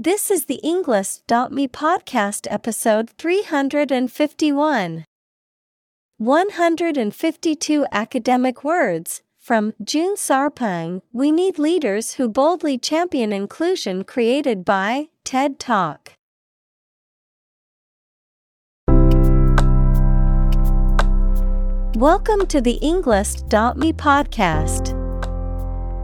This is the Englist.me podcast episode 351. 152 academic words from June Sarpong. We need leaders who boldly champion inclusion created by TED Talk. Welcome to the Englist.me podcast.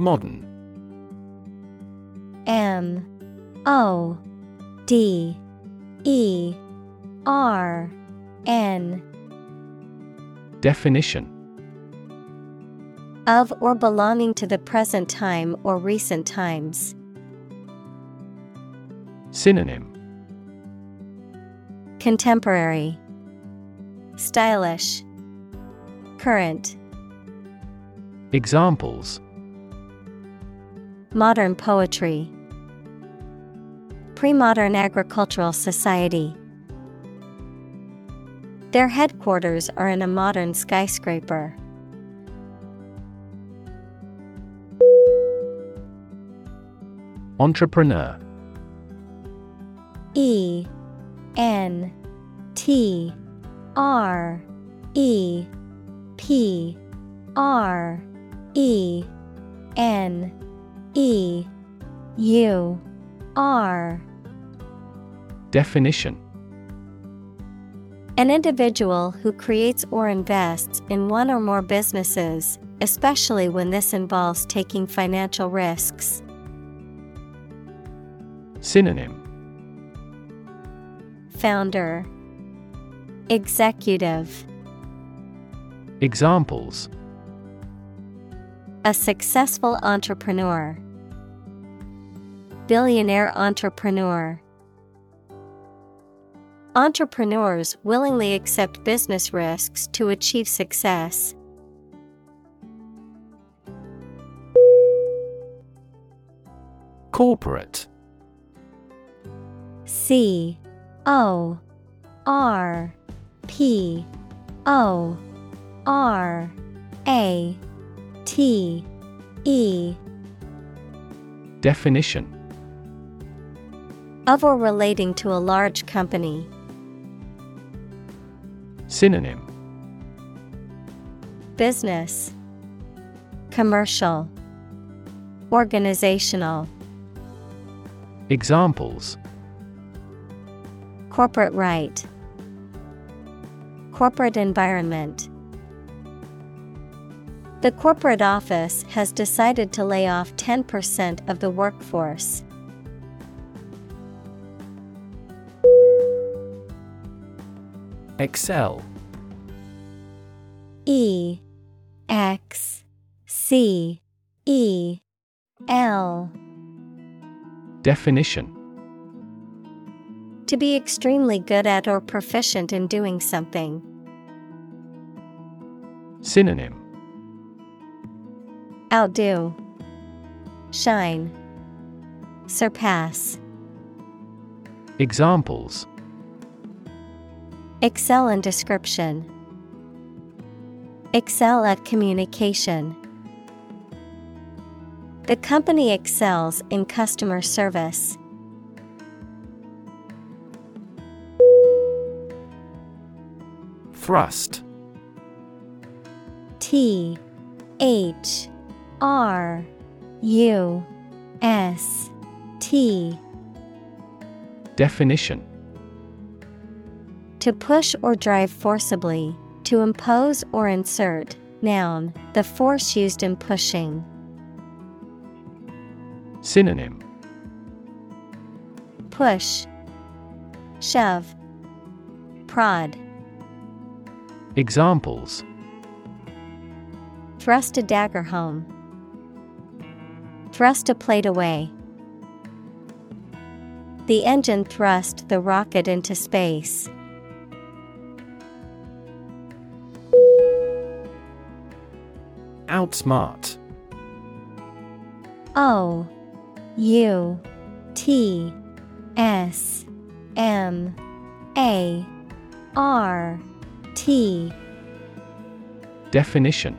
Modern. M O D E R N. Definition. Of or belonging to the present time or recent times. Synonym. Contemporary. Stylish. Current. Examples Modern poetry. Pre-modern agricultural society. Their headquarters are in a modern skyscraper. Entrepreneur. E N T R E P R E N E U R. Definition. An individual who creates or invests in one or more businesses, especially when this involves taking financial risks. Synonym. Founder. Executive. Examples A successful entrepreneur. Billionaire entrepreneur. Entrepreneurs willingly accept business risks to achieve success. Corporate. C O R P O R A T E. Definition. Of or relating to a large company. Synonym. Business. Commercial. Organizational. Examples. Corporate right. Corporate environment The corporate office has decided to lay off 10% of the workforce. Excel E X C E L Definition To be extremely good at or proficient in doing something. Synonym Outdo Shine Surpass Examples Excel in description. Excel at communication. The company excels in customer service. Thrust T H R U S T Definition To push or drive forcibly, to impose or insert. Noun, the force used in pushing. Synonym Push, shove, prod. Examples Thrust a dagger home. Thrust a plate away. The engine thrust the rocket into space. Outsmart O U T S M A R T Definition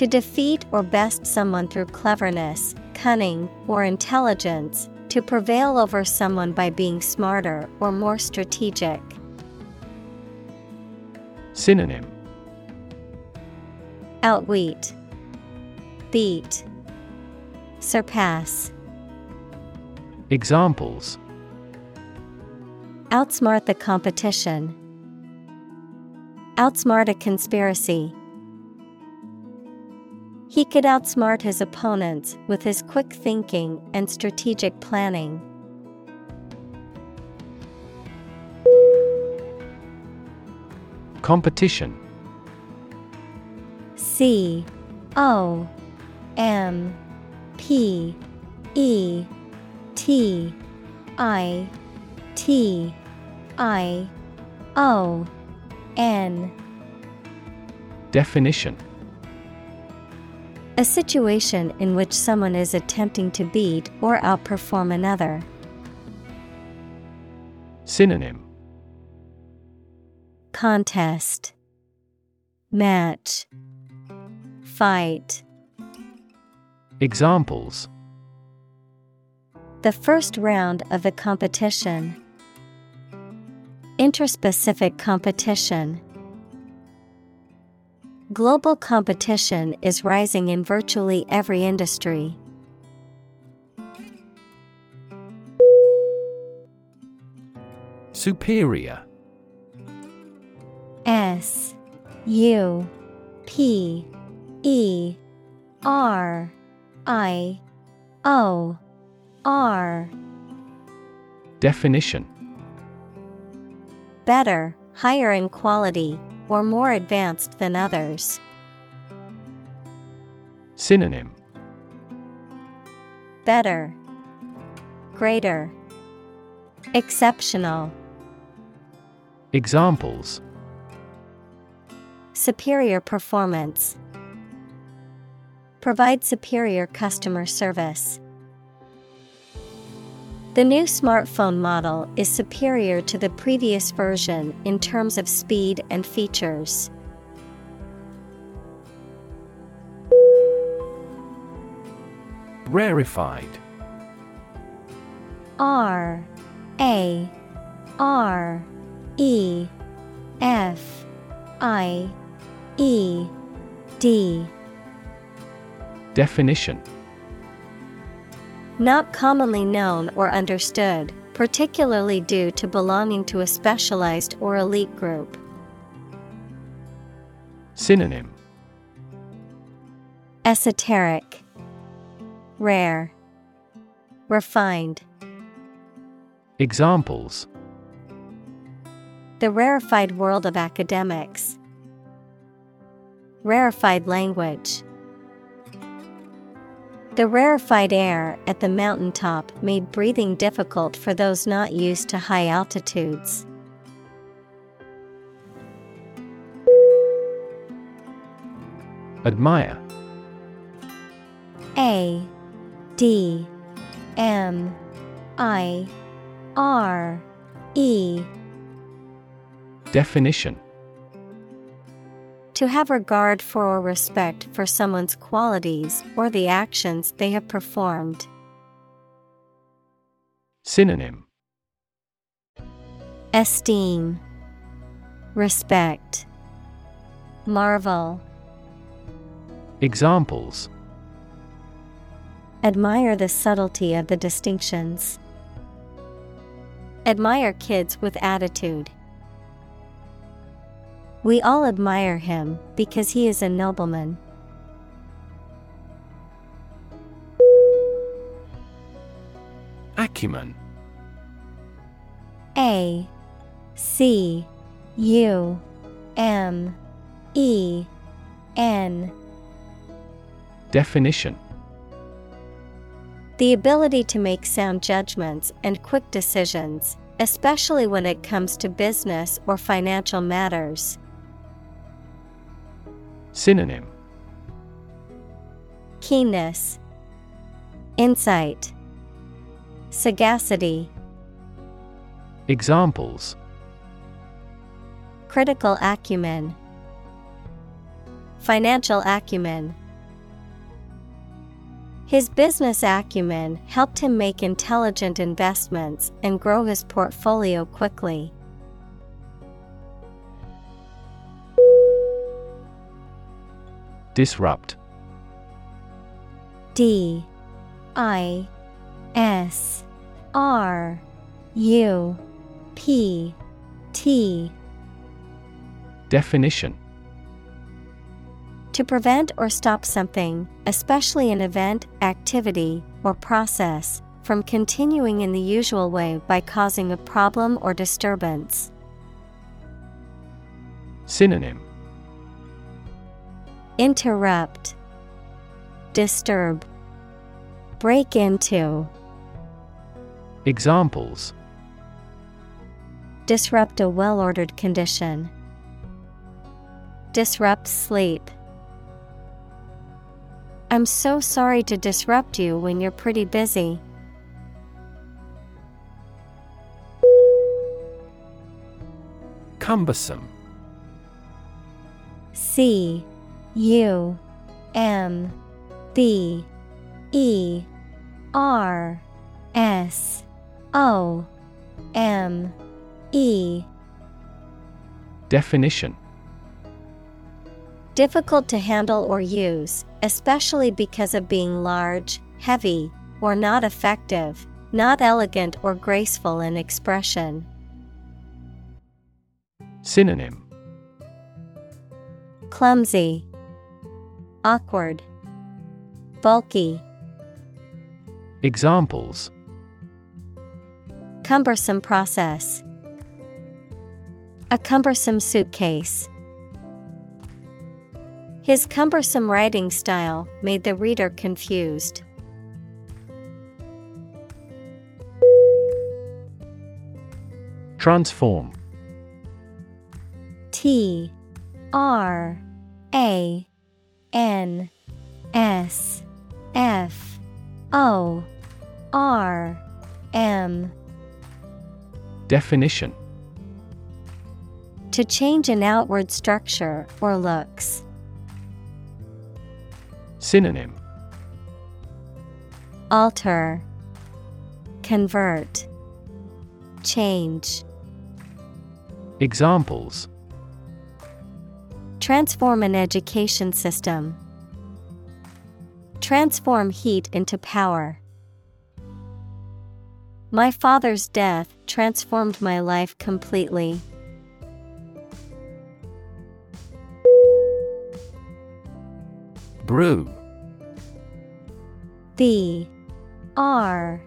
To defeat or best someone through cleverness, cunning, or intelligence, to prevail over someone by being smarter or more strategic. Synonym Outwit, Beat, Surpass. Examples Outsmart the competition. Outsmart a conspiracy. He could outsmart his opponents with his quick thinking and strategic planning. Competition. C O M P E T I T I O N. Definition A situation in which someone is attempting to beat or outperform another. Synonym Contest Match Fight Examples The first round of the competition. Interspecific competition. Global competition is rising in virtually every industry. Superior. S U P E R I O R. Definition. Better, higher in quality, or more advanced than others. Synonym Better, Greater, Exceptional, Examples Superior performance. Provide superior customer service. The new smartphone model is superior to the previous version in terms of speed and features. Rarefied. R A R E F I E D. Definition Not commonly known or understood, particularly due to belonging to a specialized or elite group. Synonym Esoteric, Rare, Refined. Examples The rarefied world of academics. Rarefied language. The rarefied air at the mountaintop made breathing difficult for those not used to high altitudes. Admire. A D M I R E. Definition To have regard for or respect for someone's qualities or the actions they have performed. Synonym Esteem, Respect, Marvel, Examples Admire the subtlety of the distinctions. Admire kids with attitude. We all admire him because he is a nobleman. Acumen A C U M E N Definition The ability to make sound judgments and quick decisions, especially when it comes to business or financial matters. Synonym. Keenness, Insight, Sagacity, Examples. Critical acumen, Financial acumen. His business acumen helped him make intelligent investments and grow his portfolio quickly. Disrupt. D I S R U P T. Definition. To prevent or stop something, especially an event, activity, or process, from continuing in the usual way by causing a problem or disturbance. Synonym Interrupt, Disturb, Break into, Examples Disrupt a well ordered condition. Disrupt sleep. I'm so sorry to disrupt you when you're pretty busy. Cumbersome C U M B E R S O M E. Definition. Difficult to handle or use, especially because of being large, heavy, or not effective, not elegant or graceful in expression. Synonym. Clumsy, Awkward, Bulky, Examples Cumbersome process. A cumbersome suitcase. His cumbersome writing style made the reader confused. Transform T R A N S F O R M. Definition. To change an outward structure or looks. Synonym. Alter, Convert, Change. Examples Transform an education system. Transform heat into power. My father's death transformed my life completely. Brew B R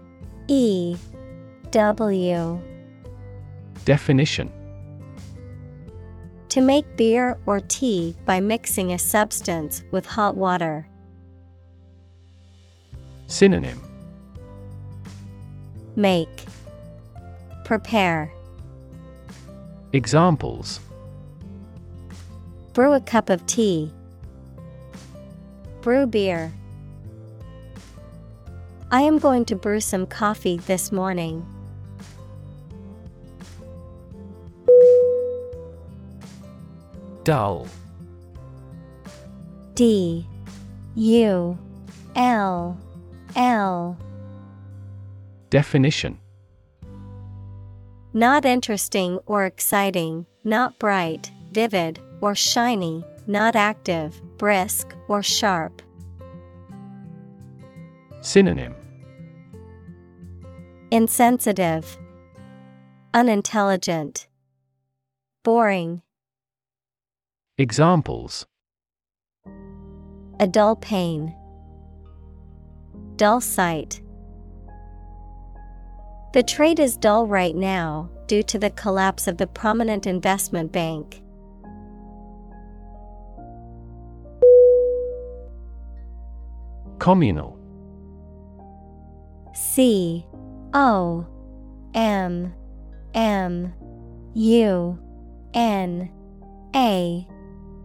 E W Definition To make beer or tea by mixing a substance with hot water. Synonym Make Prepare Examples Brew a cup of tea. Brew beer. I am going to brew some coffee this morning. Dull D U L L Definition Not interesting or exciting, not bright, vivid, or shiny, not active, brisk, or sharp. Synonym Insensitive, Unintelligent. Boring. Examples A dull pain. Dull sight. The trade is dull right now due to the collapse of the prominent investment bank. Communal C O M M U N A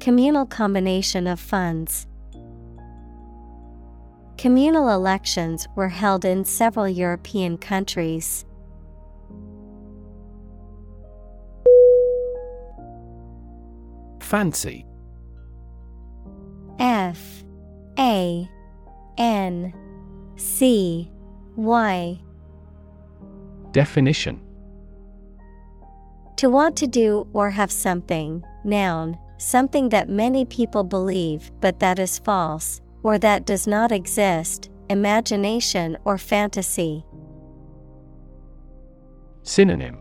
Communal combination of funds. Communal elections were held in several European countries. Fancy. F. A. N. C. Y. Definition. To want to do or have something, noun, something that many people believe but that is false, or that does not exist, imagination or fantasy. Synonym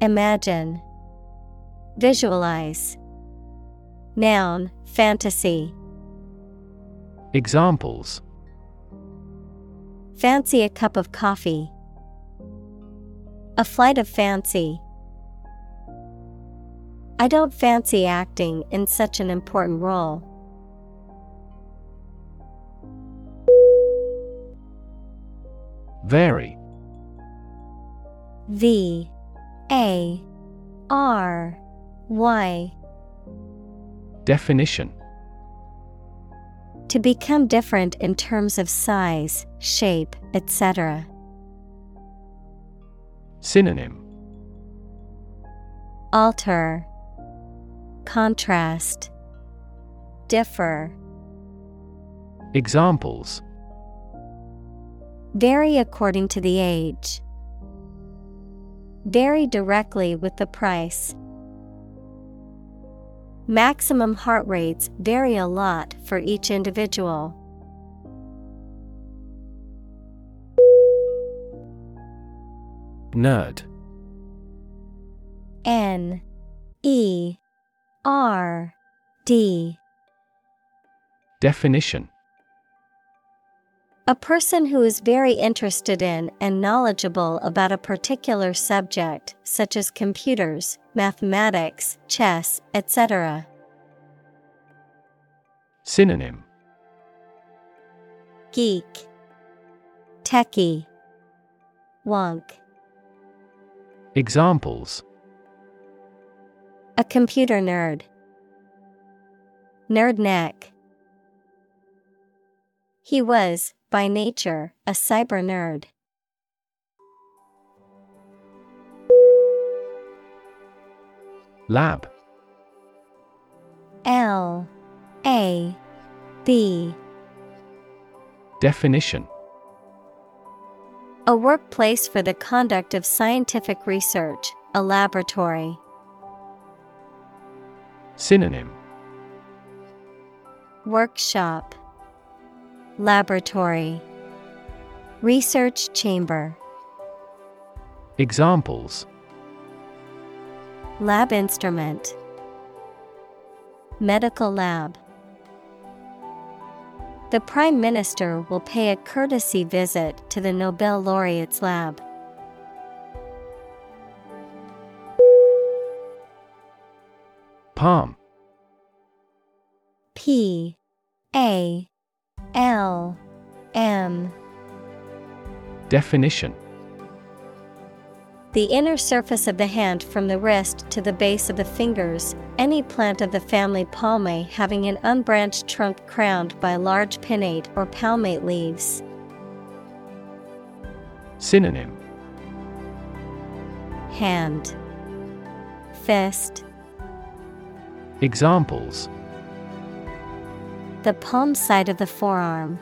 Imagine, Visualize. Noun, fantasy. Examples Fancy a cup of coffee. A flight of fancy. I don't fancy acting in such an important role. Vary V. A. R. Y. Definition. To become different in terms of size, shape, etc. Synonym. Alter, Contrast, Differ. Examples Vary according to the age. Vary directly with the price. Maximum heart rates vary a lot for each individual. Nerd N E R D. Definition. A person who is very interested in and knowledgeable about a particular subject, such as computers, mathematics, chess, etc. Synonym. Geek, Techie, Wonk. Examples A computer nerd. Nerd neck. He was, by nature, a cyber nerd. Lab L A B Definition A workplace for the conduct of scientific research, a laboratory. Synonym. Workshop. Laboratory. Research chamber. Examples. Lab instrument. Medical lab. The Prime Minister will pay a courtesy visit to the Nobel laureate's lab. Palm. P A L M. Definition. The inner surface of the hand from the wrist to the base of the fingers, any plant of the family Palmae having an unbranched trunk crowned by large pinnate or palmate leaves. Synonym. Hand, fist. Examples The palm side of the forearm.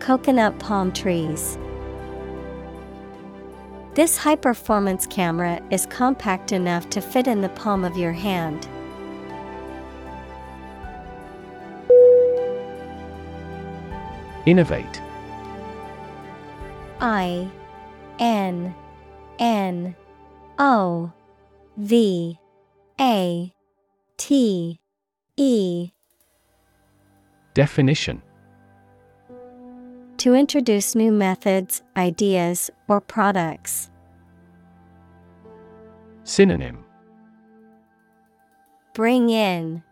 Coconut palm trees. This high performance camera is compact enough to fit in the palm of your hand. Innovate I N N O V A T E Definition To introduce new methods, ideas, or products. Synonym Bring in,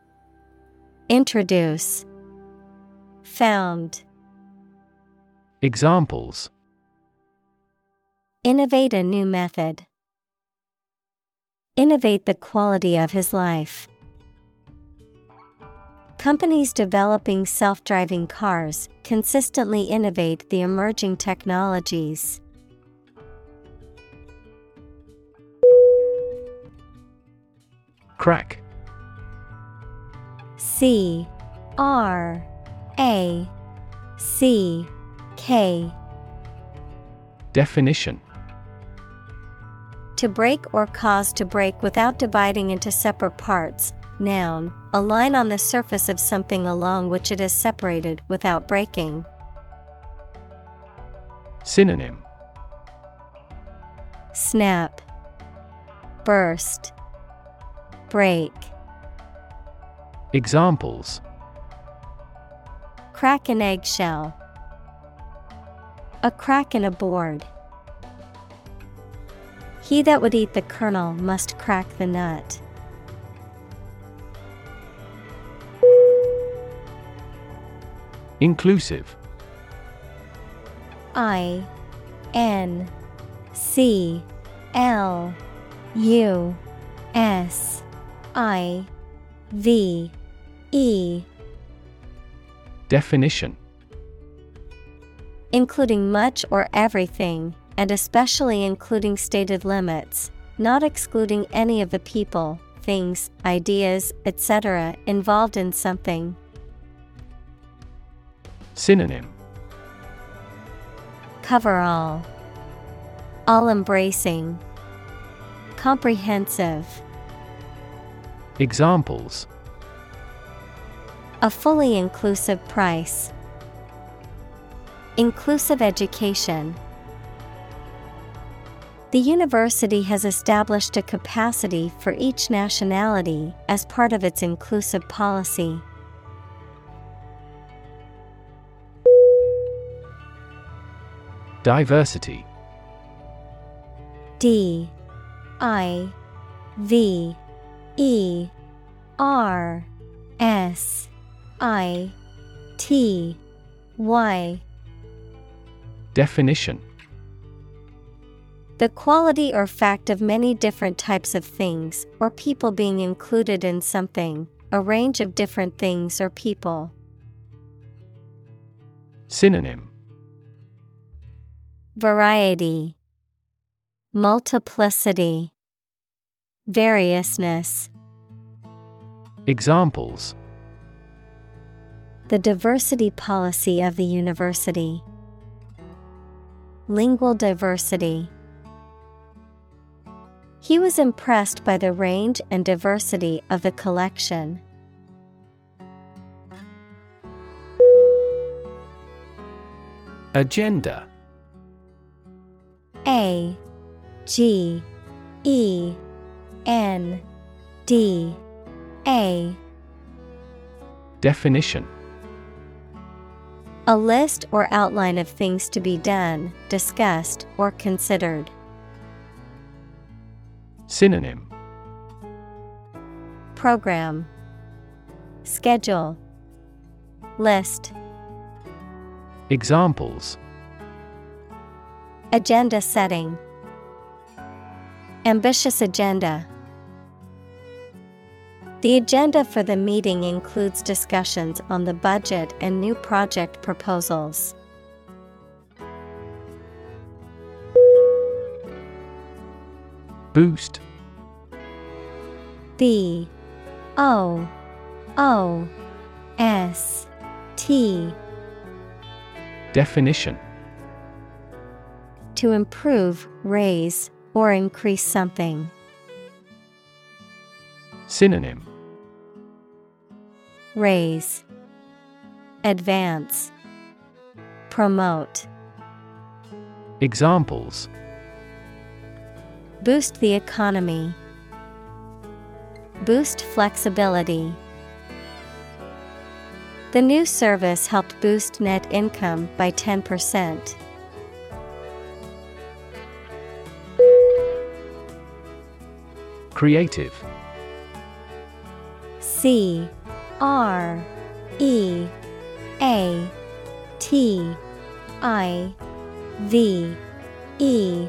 Introduce, Found. Examples Innovate a new method. Innovate the quality of his life. Companies developing self driving cars consistently innovate the emerging technologies. Crack C R A C K Definition To break or cause to break without dividing into separate parts. Noun, a line on the surface of something along which it is separated without breaking. Synonym Snap, Burst, Break. Examples Crack an eggshell. A crack in a board. He that would eat the kernel must crack the nut. Inclusive. I N C L U S I V E. Definition. Including much or everything, and especially including stated limits, not excluding any of the people, things, ideas, etc. involved in something. Synonym Cover all. All embracing. Comprehensive. Examples A fully inclusive price. Inclusive education. The university has established a capacity for each nationality as part of its inclusive policy. Diversity. D. I. V. E. R. S. I. T. Y. Definition The quality or fact of many different types of things or people being included in something, a range of different things or people. Synonym Variety, Multiplicity, Variousness. Examples The diversity policy of the university. Lingual diversity. He was impressed by the range and diversity of the collection. Agenda A G E N D A Definition A list or outline of things to be done, discussed, or considered. Synonym. Program. Schedule. List. Examples. Agenda setting. Ambitious agenda. The agenda for the meeting includes discussions on the budget and new project proposals. Boost. B O O S T Definition To improve, raise, or increase something. Synonym Raise, Advance, Promote. Examples Boost the economy. Boost flexibility. The new service helped boost net income by 10%. Creative C R E A T I V E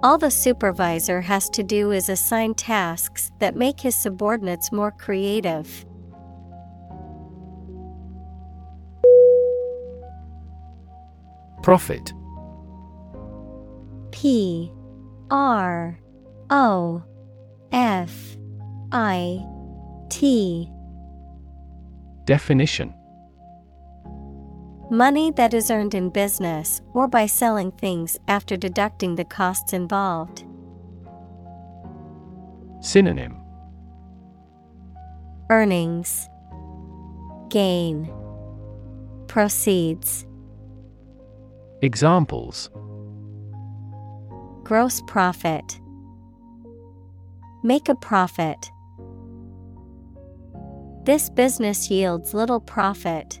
All the supervisor has to do is assign tasks that make his subordinates more creative. Profit. P. R. O. F. I. T. Definition Money that is earned in business or by selling things after deducting the costs involved. Synonym Earnings, Gain, Proceeds, Examples Gross profit, Make a profit. This business yields little profit.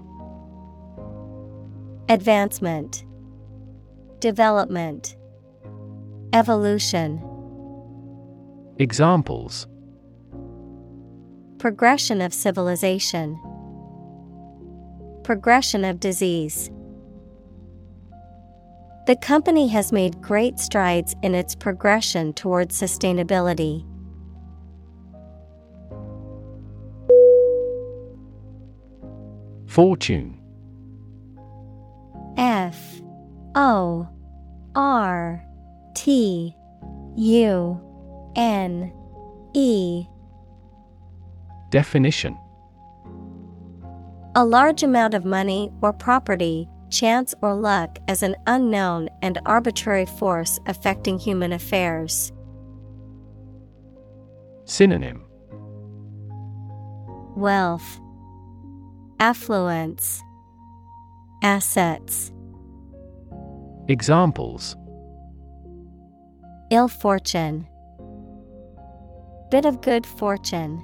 Advancement, Development, Evolution, Examples. Progression of civilization, Progression of disease. The company has made great strides in its progression towards sustainability. Fortune F O R T U N E. Definition. A large amount of money or property, chance or luck as an unknown and arbitrary force affecting human affairs. Synonym. Wealth, Affluence, Assets, Examples. Ill fortune, Bit of good fortune.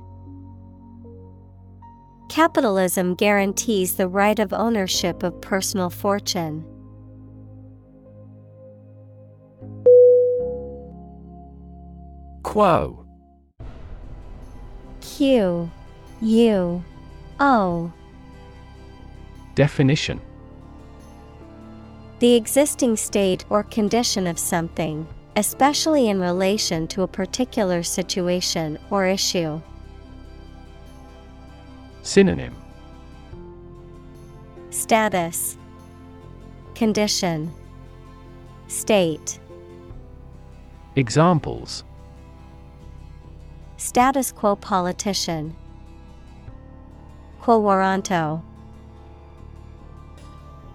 Capitalism guarantees the right of ownership of personal fortune. Quo. Q. U. O. Definition The existing state or condition of something, especially in relation to a particular situation or issue. Synonym. Status. Condition. State. Examples. Status quo politician. Quo warranto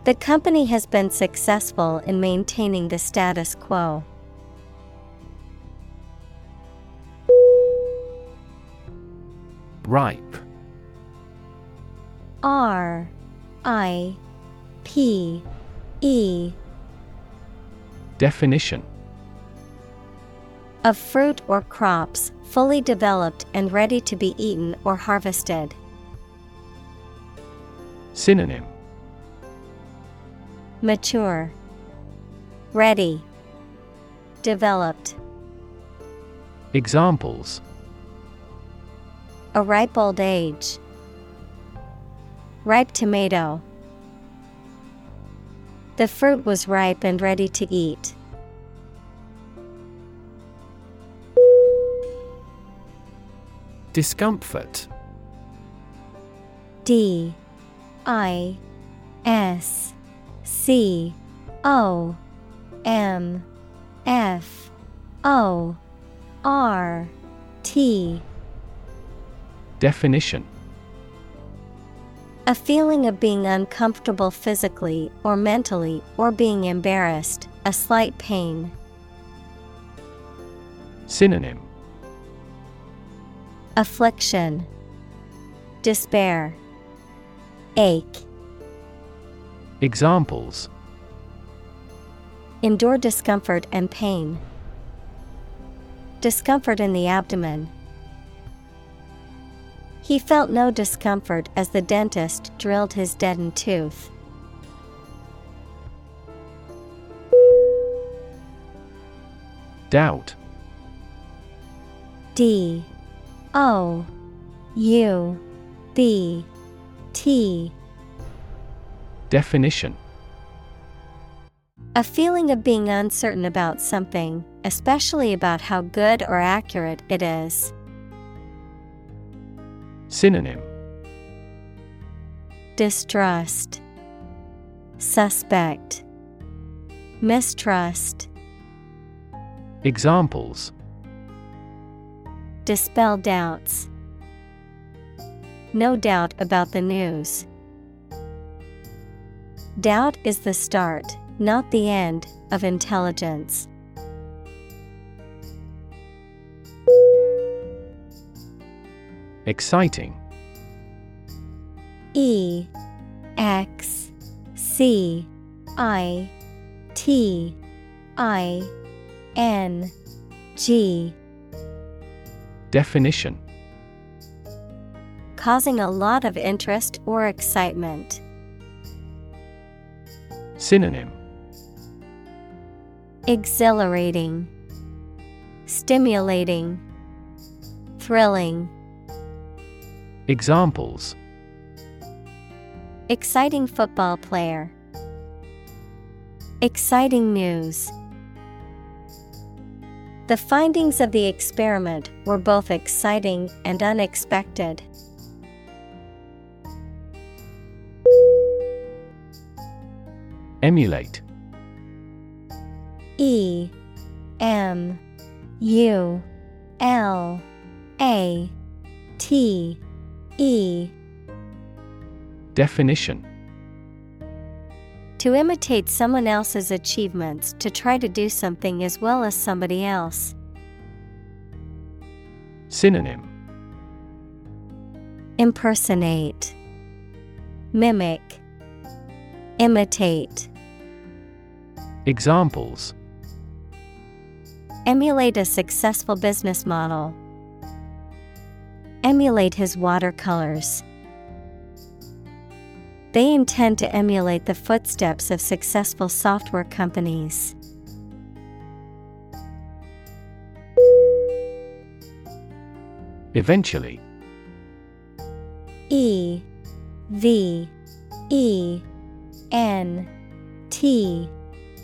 The company has been successful in maintaining the status quo. Ripe. R I P E Definition of fruit or crops fully developed and ready to be eaten or harvested. Synonym Mature, Ready, Developed. Examples A ripe old age, Ripe tomato. The fruit was ripe and ready to eat. Discomfort D I S C O M F O R T Definition A feeling of being uncomfortable physically or mentally or being embarrassed, a slight pain. Synonym Affliction, Despair, Ache. Examples. Endure discomfort and pain. Discomfort in the abdomen. He felt no discomfort as the dentist drilled his deadened tooth. Doubt. D. O. U. B. T Definition A feeling of being uncertain about something, especially about how good or accurate it is. Synonym Distrust, Suspect, Mistrust. Examples Dispel doubts. No doubt about the news. Doubt is the start, not the end, of intelligence. Exciting E X C I T I N G Definition Causing a lot of interest or excitement. Synonym Exhilarating, Stimulating, Thrilling. Examples Exciting football player. Exciting news. The findings of the experiment were both exciting and unexpected. Emulate. E M U L A T E. Definition. To imitate someone else's achievements to try to do something as well as somebody else. Synonym. Impersonate, Mimic, Imitate. Examples Emulate a successful business model. Emulate his watercolors. They intend to emulate the footsteps of successful software companies. Eventually E V E N T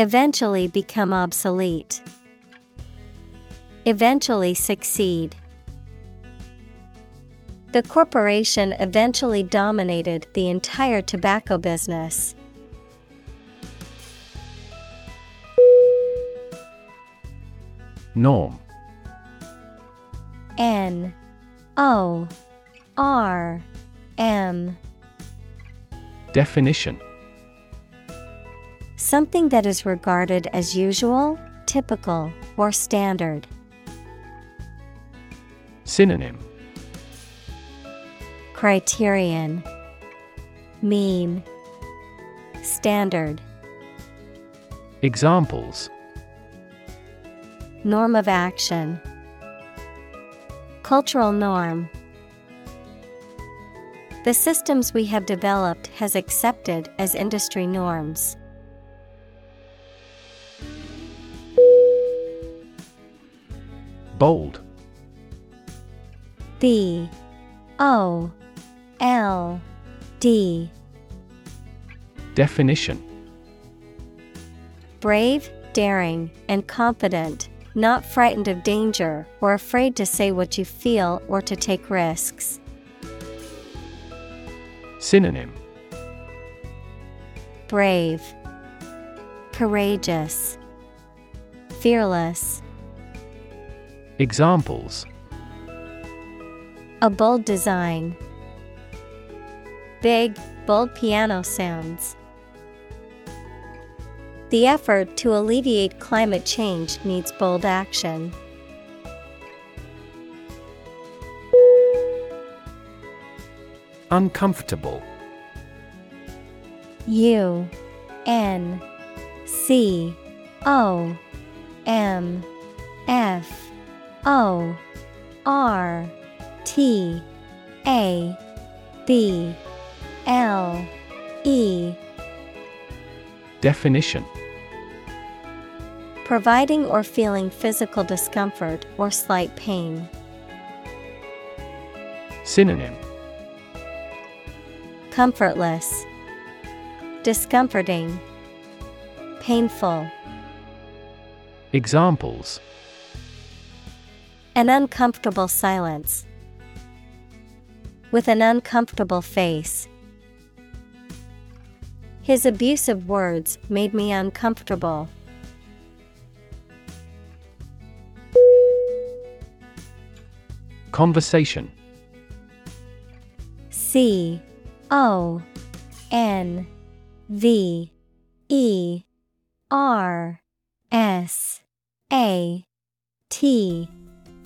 Eventually become obsolete. Eventually succeed. The corporation eventually dominated the entire tobacco business. Norm N O R M Definition Something that is regarded as usual, typical, or standard. Synonym. Criterion. Mean. Standard. Examples. Norm of action. Cultural norm. The systems we have developed has accepted as industry norms. Bold. B O. L. D. Definition. Brave, daring, and confident, not frightened of danger or afraid to say what you feel or to take risks. Synonym. Brave, Courageous, Fearless. Examples A bold design. Big, bold piano sounds. The effort to alleviate climate change needs bold action. Uncomfortable U N C O M F O R T A B L E Definition. Providing or feeling physical discomfort or slight pain. Synonym. Comfortless, Discomforting, Painful. Examples An uncomfortable silence. With an uncomfortable face. His abusive words made me uncomfortable. Conversation C O N V E R S A T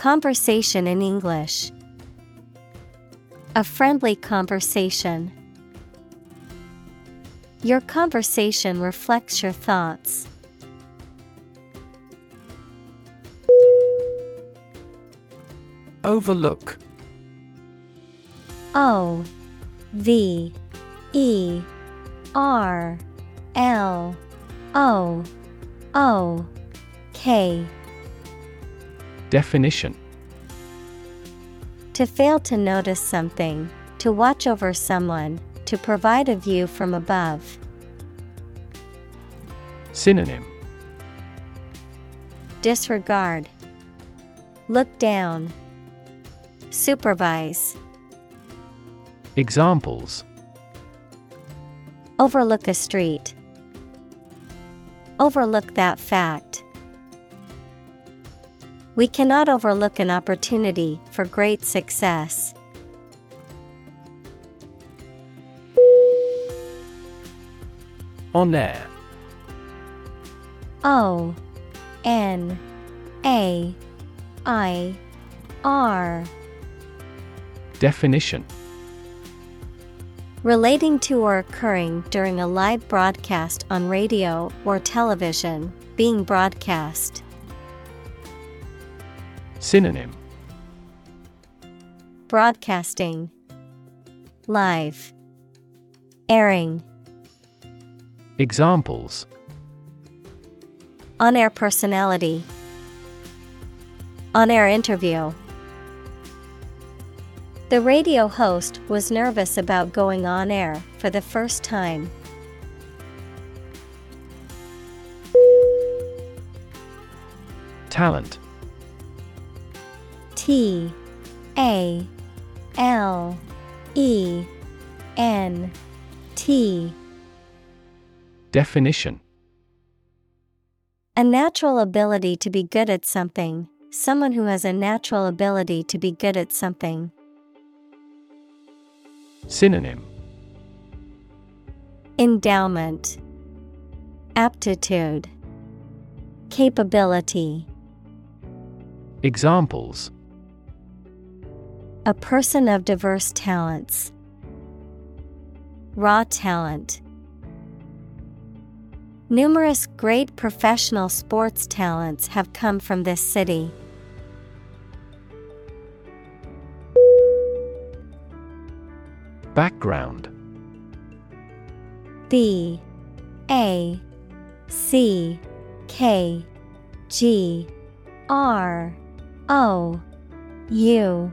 Conversation in English. A friendly conversation. Your conversation reflects your thoughts. Overlook O V E R L O O K Definition To fail to notice something, to watch over someone, to provide a view from above. Synonym Disregard. Look down. Supervise. Examples Overlook a street. Overlook that fact. We cannot overlook an opportunity for great success. On air O N A I R Definition Relating to or occurring during a live broadcast on radio or television, being broadcast. Synonym. Broadcasting. Live. Airing. Examples. On air personality. On air interview. The radio host was nervous about going on air for the first time. Talent T A L E N T Definition. A natural ability to be good at something, someone who has a natural ability to be good at something. Synonym. Endowment. Aptitude. Capability. Examples A person of diverse talents. Raw talent. Numerous great professional sports talents have come from this city. Background B A C K G R O U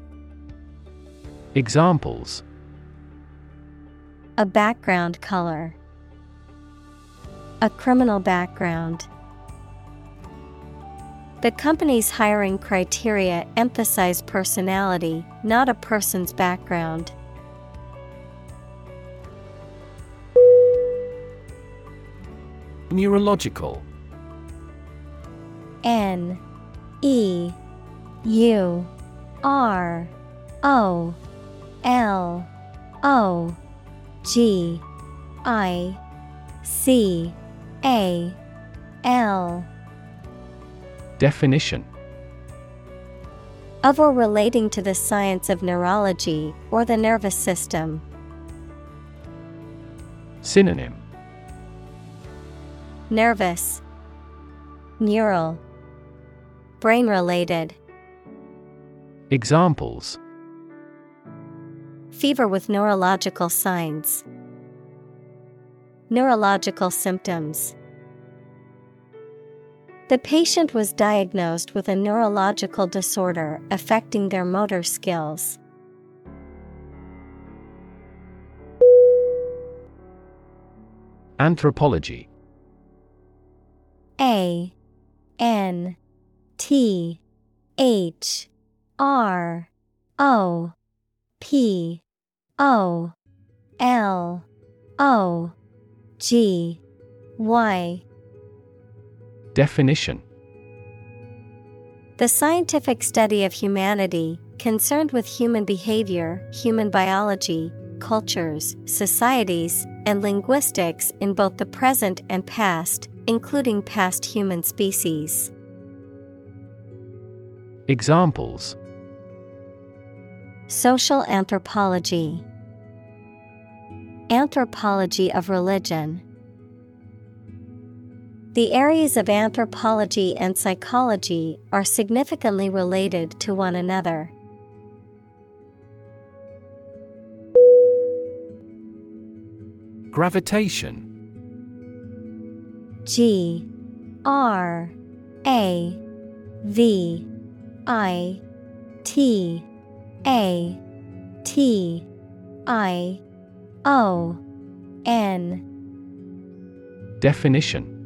Examples A background color. A criminal background. The company's hiring criteria emphasize personality, not a person's background. Neurological N E U R O L O G I C A L. Definition. Of or relating to the science of neurology or the nervous system. Synonym. Nervous, Neural, Brain related, Examples Fever with neurological signs, Neurological symptoms. The patient was diagnosed with a neurological disorder affecting their motor skills. Anthropology A N T H R O P O L O G Y. Definition. The scientific study of humanity, concerned with human behavior, human biology, cultures, societies, and linguistics in both the present and past, including past human species. Examples. Social anthropology, Anthropology of religion. The areas of anthropology and psychology are significantly related to one another. Gravitation G R A V I T A T I O N. Definition.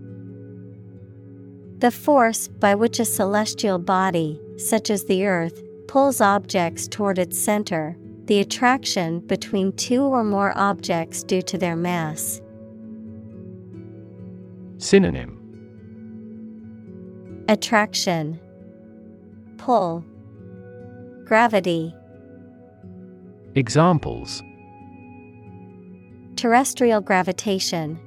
The force by which a celestial body, such as the Earth, pulls objects toward its center, the attraction between two or more objects due to their mass. Synonym. Attraction, Pull, Gravity. Examples Terrestrial gravitation,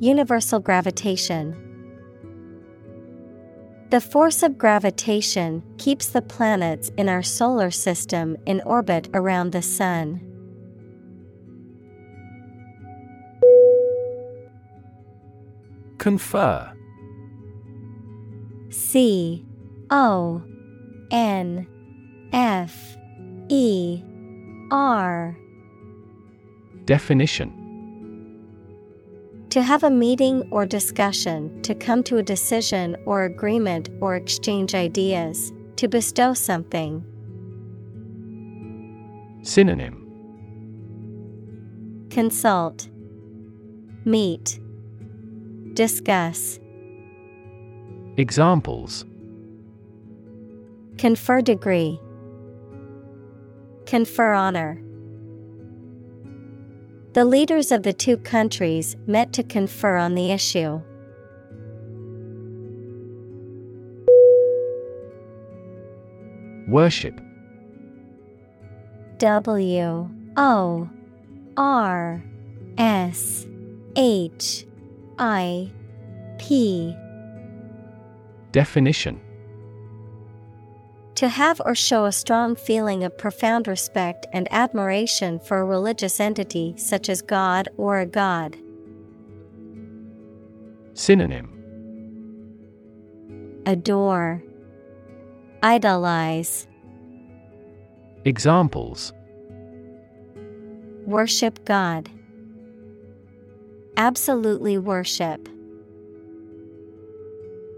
Universal gravitation. The force of gravitation keeps the planets in our solar system in orbit around the Sun. Confer C O N F E R Definition To have a meeting or discussion, to come to a decision or agreement or exchange ideas, to bestow something. Synonym Consult, Meet, Discuss. Examples Confer degree. Confer honor. The leaders of the two countries met to confer on the issue. Worship. W O R S H I P. Definition To have or show a strong feeling of profound respect and admiration for a religious entity such as God or a god. Synonym Adore, Idolize, Examples Worship God. Absolutely worship.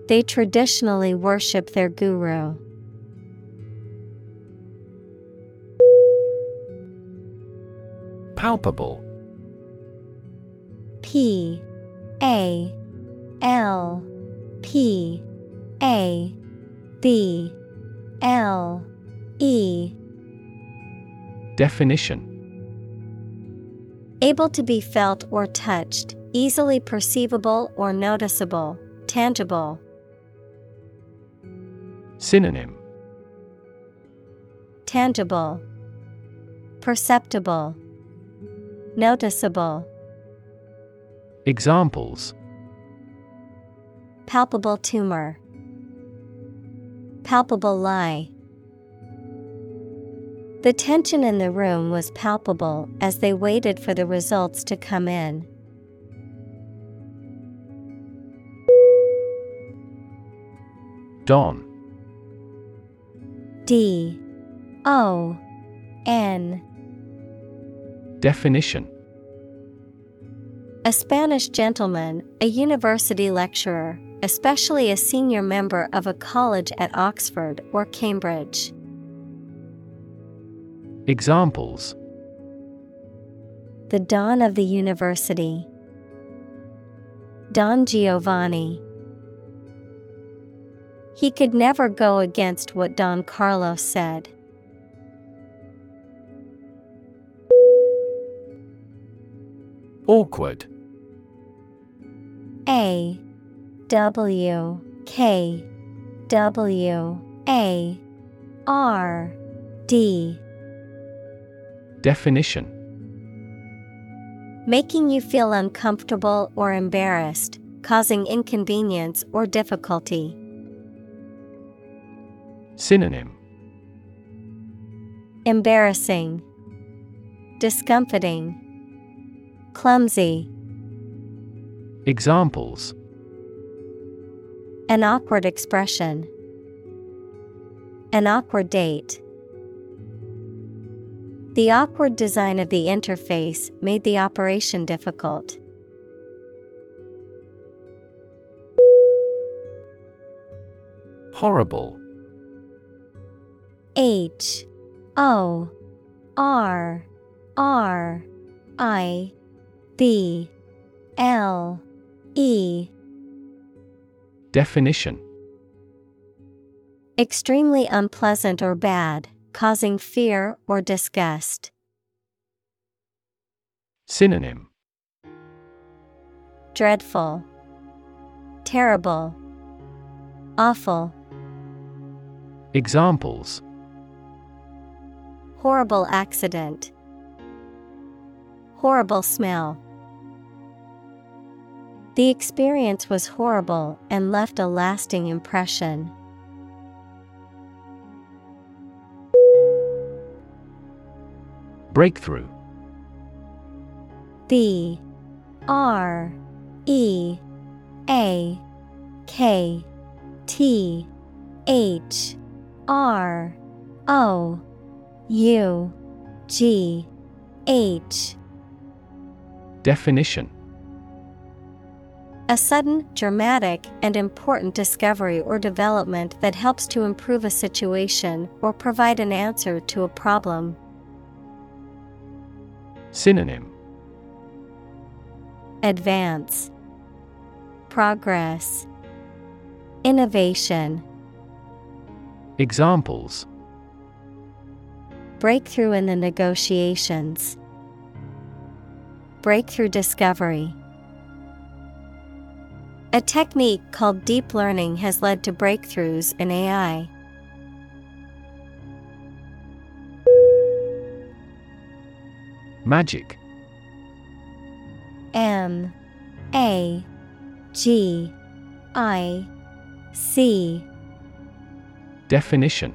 They traditionally worship their guru. Palpable. P A L P A B L E. Definition. Able to be felt or touched, easily perceivable or noticeable, tangible. Synonym. Tangible, Perceptible, Noticeable. Examples Palpable tumor, Palpable lie. The tension in the room was palpable as they waited for the results to come in. Don D O N Definition A Spanish gentleman, a university lecturer, especially a senior member of a college at Oxford or Cambridge. Examples The don of the university. Don Giovanni. He could never go against what Don Carlos said. Awkward. A W K W A R D. Definition. Making you feel uncomfortable or embarrassed, causing inconvenience or difficulty. Synonym. Embarrassing, Discomfiting, Clumsy. Examples An awkward expression. An awkward date. The awkward design of the interface made the operation difficult. Horrible H O R R I B L E Definition Extremely unpleasant or bad, causing fear or disgust. Synonym Dreadful, Terrible, Awful. Examples Horrible accident. Horrible smell. The experience was horrible and left a lasting impression. Breakthrough B R E A K T H R O U G H Definition. A sudden, dramatic, and important discovery or development that helps to improve a situation or provide an answer to a problem. Synonym. Advance. Progress. Innovation. Examples. Breakthrough in the negotiations. Breakthrough discovery. A technique called deep learning has led to breakthroughs in AI. Magic M A G I C Definition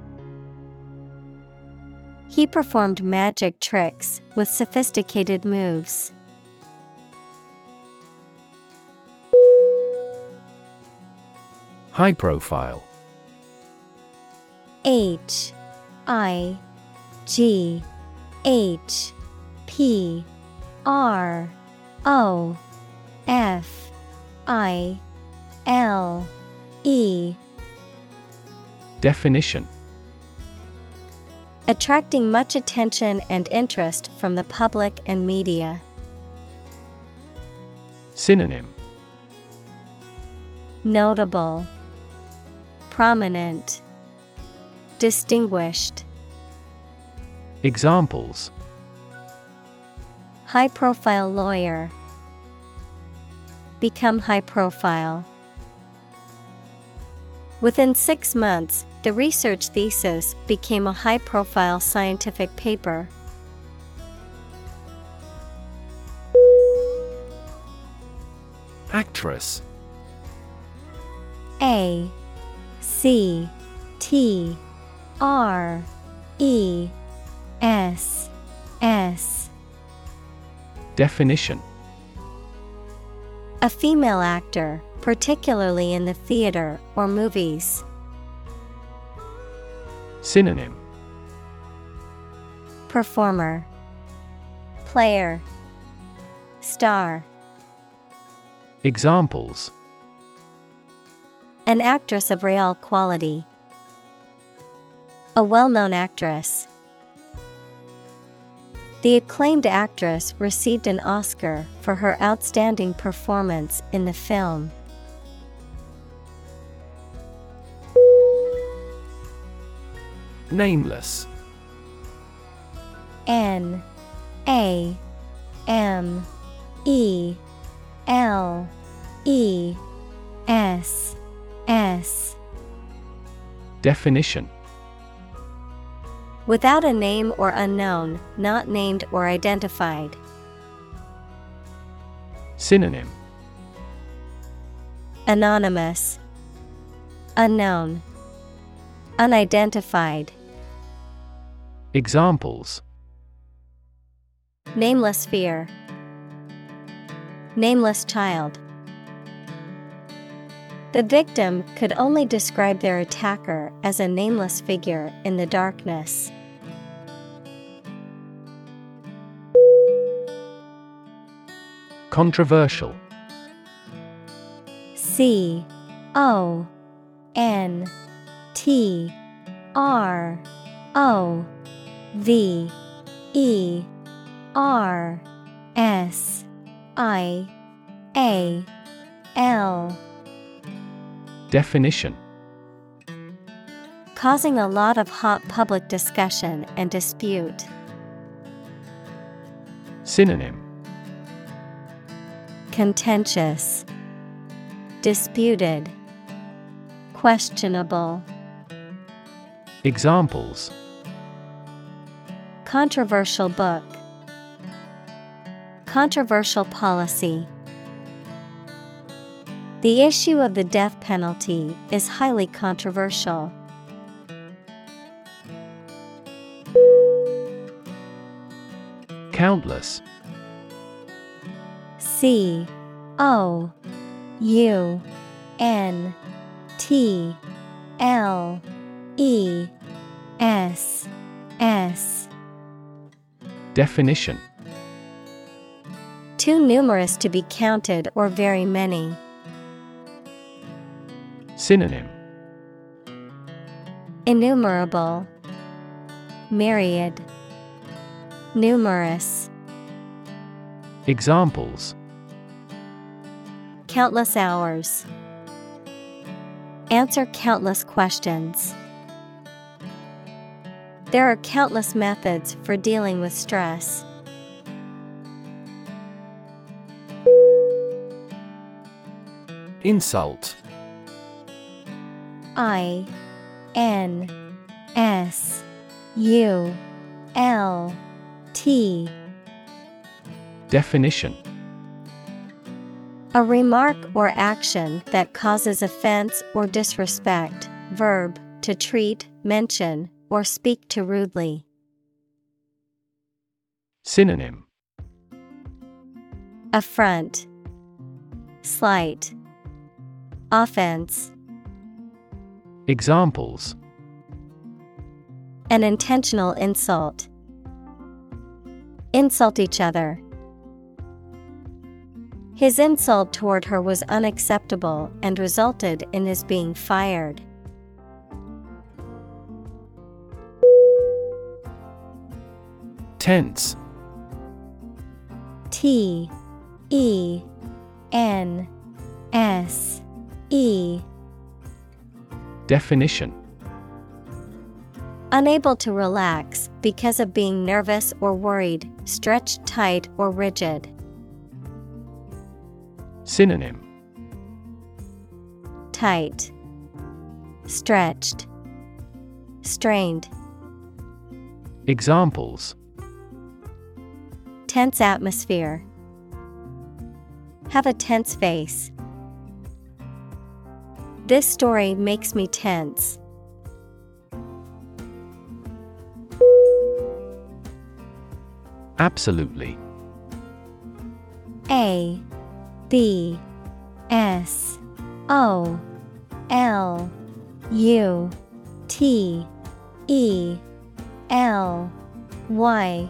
He performed magic tricks with sophisticated moves. High profile. H I G H P R O F I L E. Definition Attracting much attention and interest from the public and media. Synonym Notable, Prominent, Distinguished. Examples High profile lawyer. Become high profile. Within six months, the research thesis became a high profile scientific paper. Actress A C T R E S S Definition A female actor, particularly in the theater or movies. Synonym Performer Player Star Examples An actress of real quality. A well known actress. The acclaimed actress received an Oscar for her outstanding performance in the film. Nameless. N A M E L E S S. Definition. Without a name or unknown, not named or identified. Synonym. Anonymous, Unknown, Unidentified. Examples Nameless fear, Nameless child. The victim could only describe their attacker as a nameless figure in the darkness. Controversial C O N T R O V E R S I A L. Definition. Causing a lot of hot public discussion and dispute. Synonym. Contentious, Disputed, Questionable. Examples Controversial book, Controversial policy. The issue of the death penalty is highly controversial. Countless C O U N T L E S S Definition Too numerous to be counted or very many. Synonym Innumerable, Myriad, Numerous. Examples Countless hours. Answer countless questions. There are countless methods for dealing with stress. Insult I N S U L T Definition A remark or action that causes offense or disrespect. Verb to treat, mention, or speak to rudely. Synonym Affront, Slight, Offense. Examples An intentional insult. Insult each other. His insult toward her was unacceptable and resulted in his being fired. Tense. T E N S E. Definition. Unable to relax because of being nervous or worried, stretched tight or rigid. Synonym. Tight, Stretched, Strained. Examples Tense atmosphere. Have a tense face. This story makes me tense. Absolutely A B S O L U T E L Y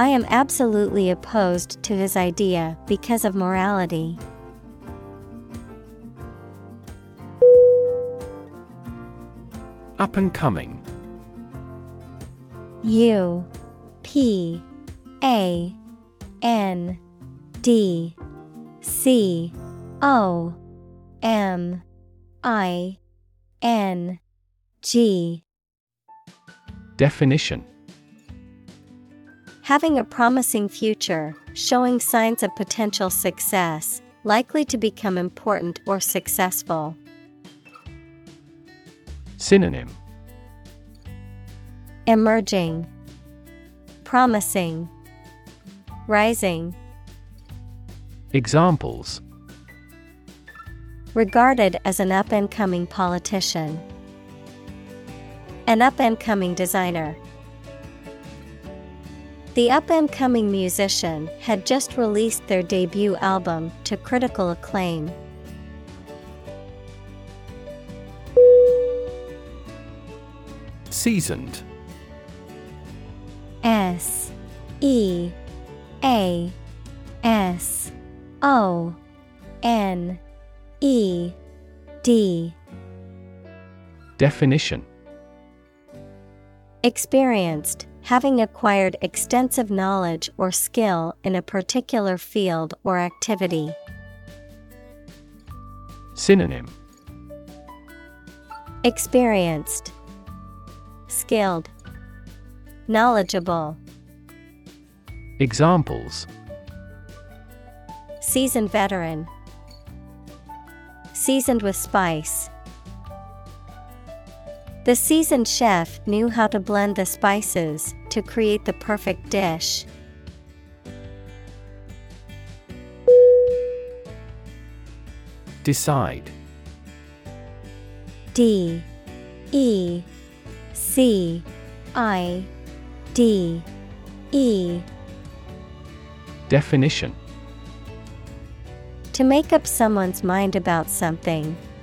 I am absolutely opposed to his idea because of morality. Up and coming. U P A N D C O M I N G. Definition Having a promising future, showing signs of potential success, likely to become important or successful. Synonym Emerging, Promising, Rising. Examples Regarded as an up and coming politician, an up and coming designer. The up and coming musician had just released their debut album to critical acclaim. Seasoned. S E A S O N E D. Definition. Experienced, having acquired extensive knowledge or skill in a particular field or activity. Synonym Experienced, Skilled, Knowledgeable. Examples Seasoned veteran. Seasoned with spice. The seasoned chef knew how to blend the spices to create the perfect dish. Decide. D E C I D E. Definition. To make up someone's mind about something,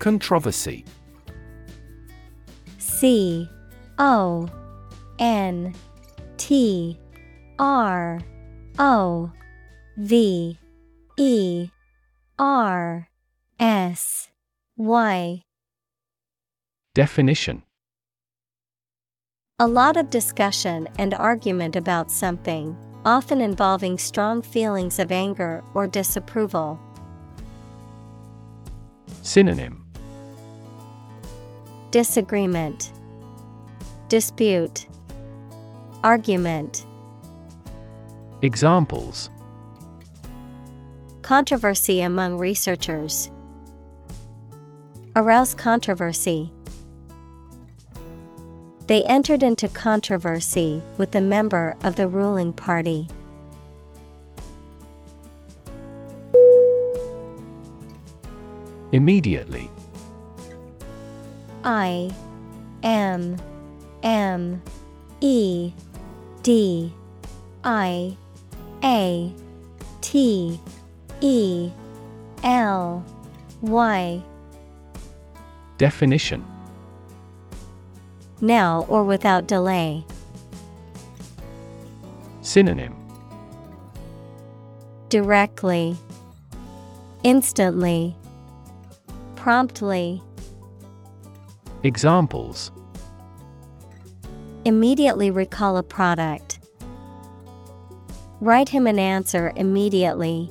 Controversy. C O N T R O V E R S Y. Definition. A lot of discussion and argument about something, often involving strong feelings of anger or disapproval. Synonym Disagreement, Dispute, Argument. Examples Controversy among researchers. Arouse controversy. They entered into controversy with a member of the ruling party. Immediately I M M E D I A T E L Y. Definition. Now or without delay. Synonym. Directly, Instantly, Promptly. Examples Immediately recall a product. Write him an answer immediately.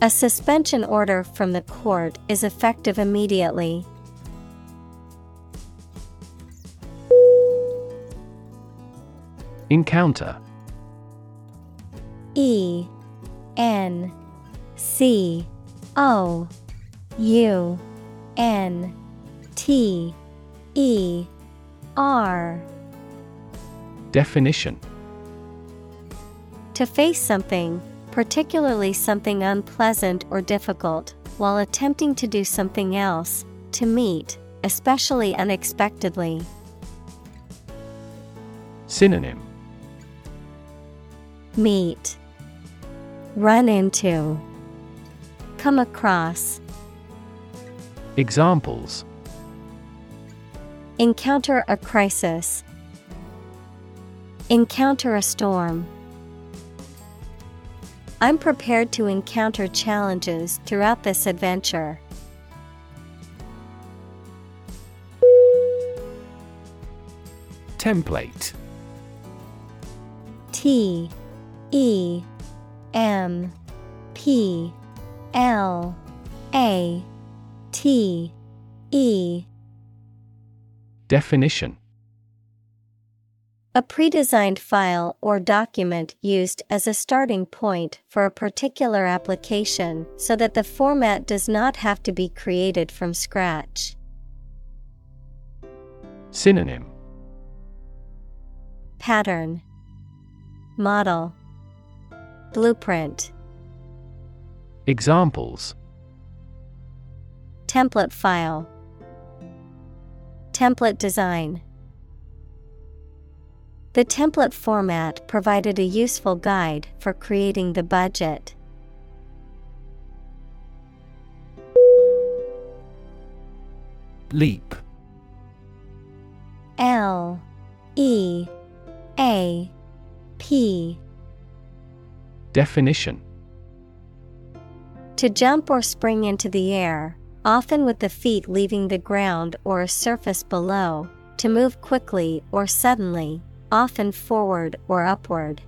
A suspension order from the court is effective immediately. Encounter E N C O U N T E R. Definition. To face something, particularly something unpleasant or difficult, while attempting to do something else, to meet, especially unexpectedly. Synonym. Meet, Run into, Come across. Examples Encounter a crisis. Encounter a storm. I'm prepared to encounter challenges throughout this adventure. Template T E M P L A T E. Definition. A pre-designed file or document used as a starting point for a particular application so that the format does not have to be created from scratch. Synonym. Pattern. Model. Blueprint. Examples Template file. Template design. The template format provided a useful guide for creating the budget. Leap. L. E. A. P. Definition. To jump or spring into the air, often with the feet leaving the ground or a surface below, to move quickly or suddenly, often forward or upward.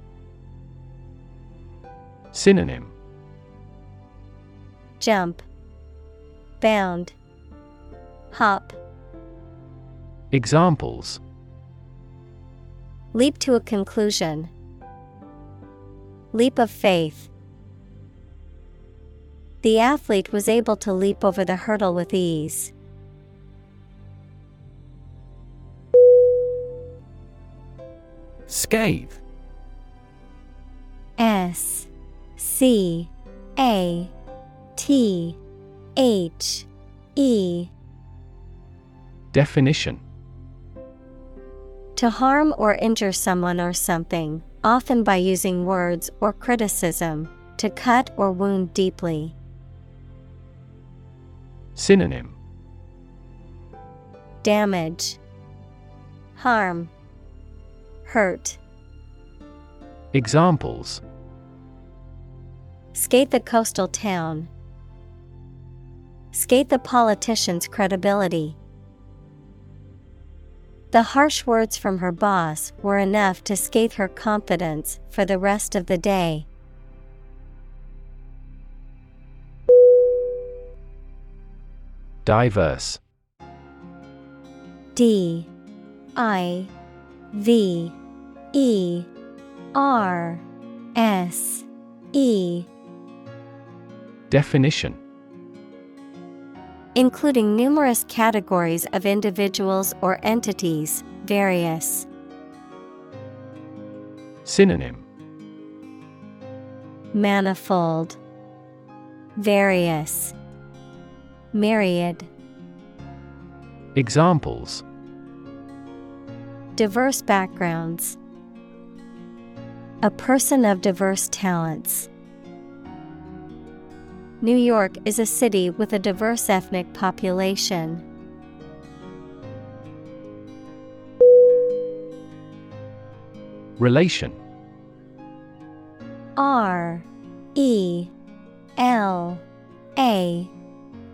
Synonym Jump, bound, hop. Examples Leap to a conclusion. Leap of faith. The athlete was able to leap over the hurdle with ease. Scathe S C A T H E Definition To harm or injure someone or something, often by using words or criticism, to cut or wound deeply. Synonym Damage, Harm, Hurt. Examples Scathe the coastal town. Scathe the politician's credibility. The harsh words from her boss were enough to scathe her confidence for the rest of the day. Diverse. D I V E R S E. Definition. Including numerous categories of individuals or entities, various. Synonym. Manifold, Various, Myriad. Examples Diverse backgrounds. A person of diverse talents. New York is a city with a diverse ethnic population. Relation R E L A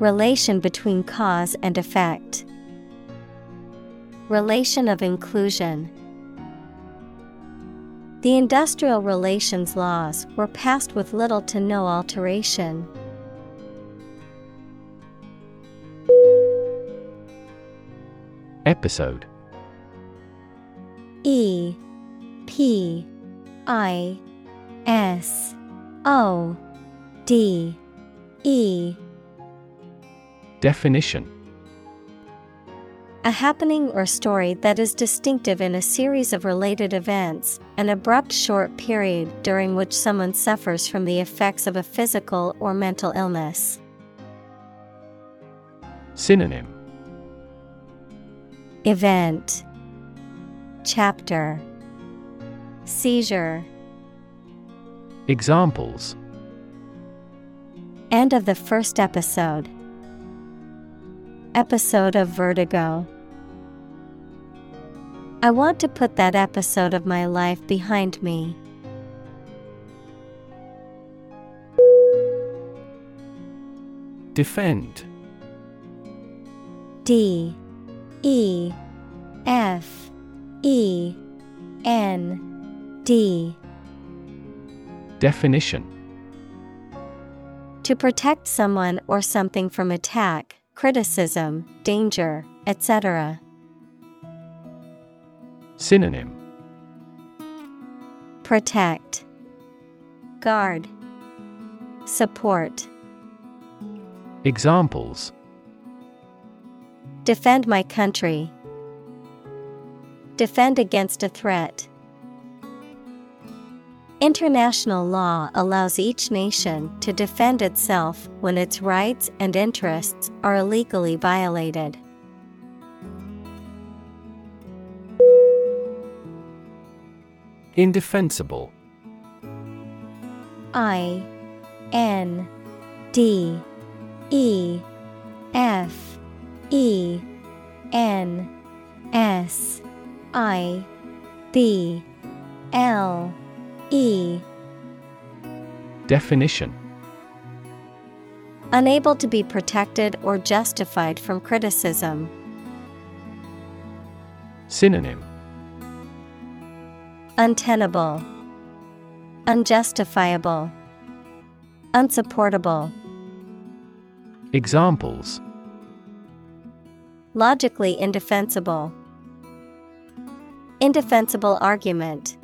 Relation between cause and effect. Relation of inclusion. The industrial relations laws were passed with little to no alteration. Episode E P I S O D E Definition. A happening or story that is distinctive in a series of related events, an abrupt short period during which someone suffers from the effects of a physical or mental illness. Synonym. Event. Chapter. Seizure. Examples. End of the first episode. Episode of Vertigo. I want to put that episode of my life behind me. Defend. D. E. F. E. N. D. Definition. To protect someone or something from attack, criticism, danger, etc. Synonym Protect, Guard, Support. Examples Defend my country. Defend against a threat. International law allows each nation to defend itself when its rights and interests are illegally violated. Indefensible I N D E F E N S I B L E Definition Unable to be protected or justified from criticism. Synonym Untenable, Unjustifiable, Unsupportable. Examples Logically indefensible. Indefensible argument.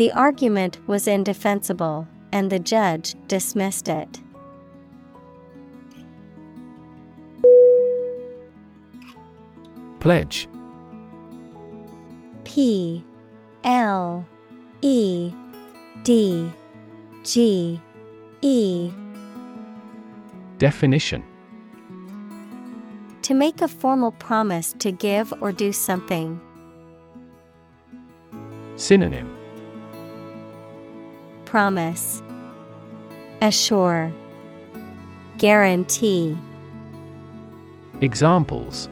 The argument was indefensible, and the judge dismissed it. Pledge P L E D G E Definition To make a formal promise to give or do something. Synonym Promise Assure Guarantee Examples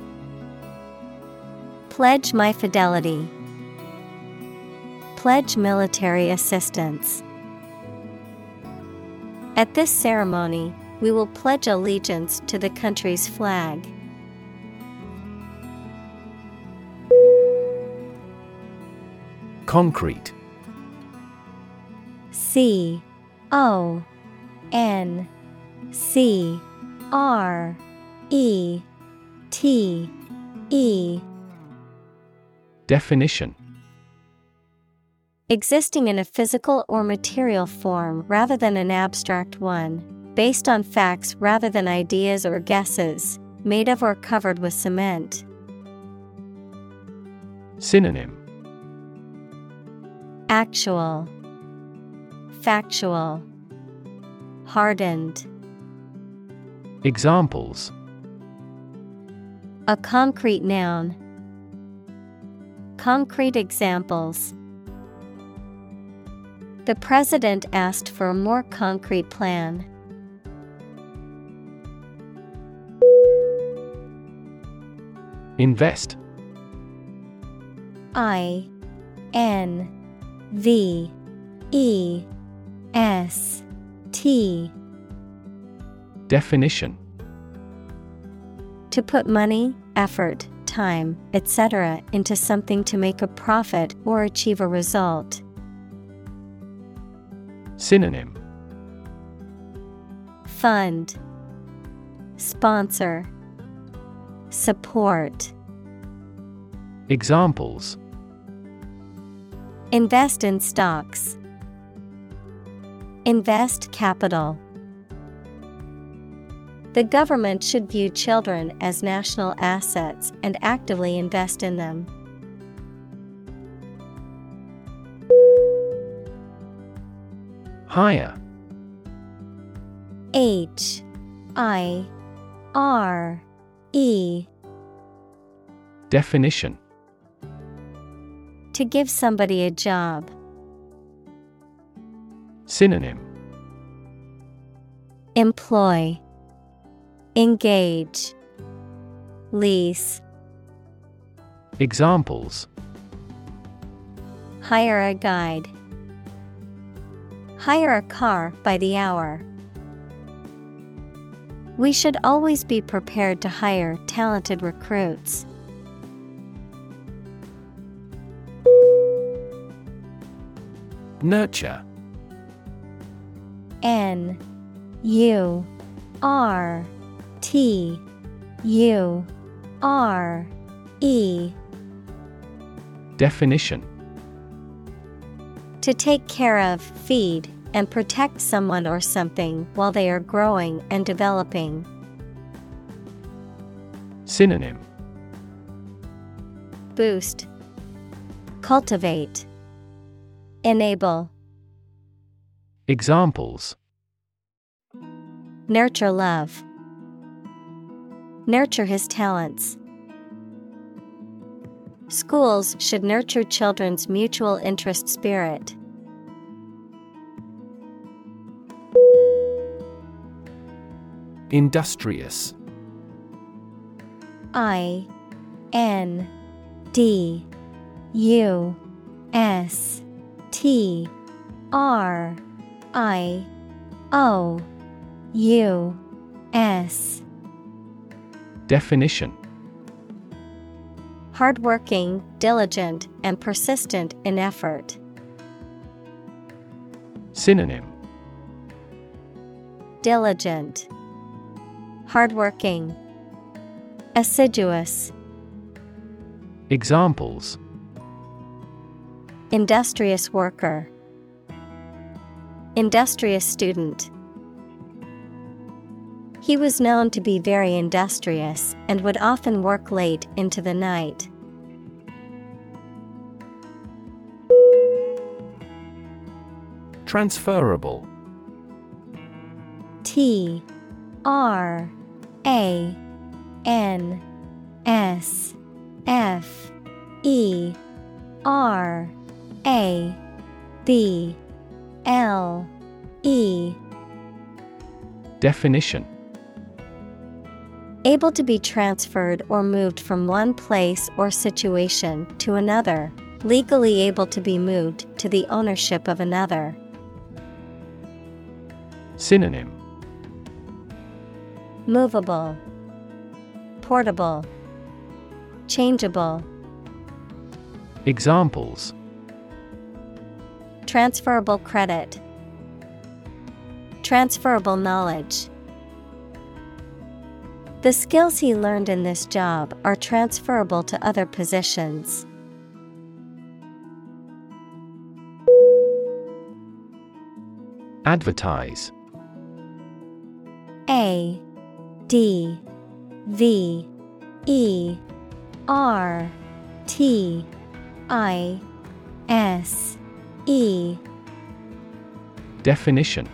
Pledge my fidelity. Pledge military assistance. At this ceremony, we will pledge allegiance to the country's flag. Concrete C O N C R E T E Definition. Existing in a physical or material form rather than an abstract one, based on facts rather than ideas or guesses, made of or covered with cement. Synonym. Actual, Factual, Hardened. Examples A concrete noun. Concrete examples. The president asked for a more concrete plan. Invest I N V E S T Definition To put money, effort, time, etc. into something to make a profit or achieve a result. Synonym Fund Sponsor Support Examples Invest in stocks. Invest capital. The government should view children as national assets and actively invest in them. Hire. H I R E Definition To give somebody a job. Synonym Employ Engage Lease Examples Hire a guide. Hire a car by the hour. We should always be prepared to hire talented recruits. Nurture N U R T U R E. Definition. To take care of, feed, and protect someone or something while they are growing and developing. Synonym. Boost, Cultivate, Enable, Examples Nurture love, Nurture his talents. Schools should nurture children's mutual interest spirit. Industrious I N D U S T R I O U S. Definition. Hardworking, diligent, and persistent in effort. Synonym. Diligent, Hardworking, Assiduous, Examples. Industrious worker, Industrious student. He was known to be very industrious and would often work late into the night. Transferable T R A N S F E R A B L E. Definition. Able to be transferred or moved from one place or situation to another, legally able to be moved to the ownership of another. Synonym. Movable, Portable, Changeable, Examples Transferable credit, Transferable knowledge. The skills he learned in this job are transferable to other positions. Advertise A D V E R T I S E Definition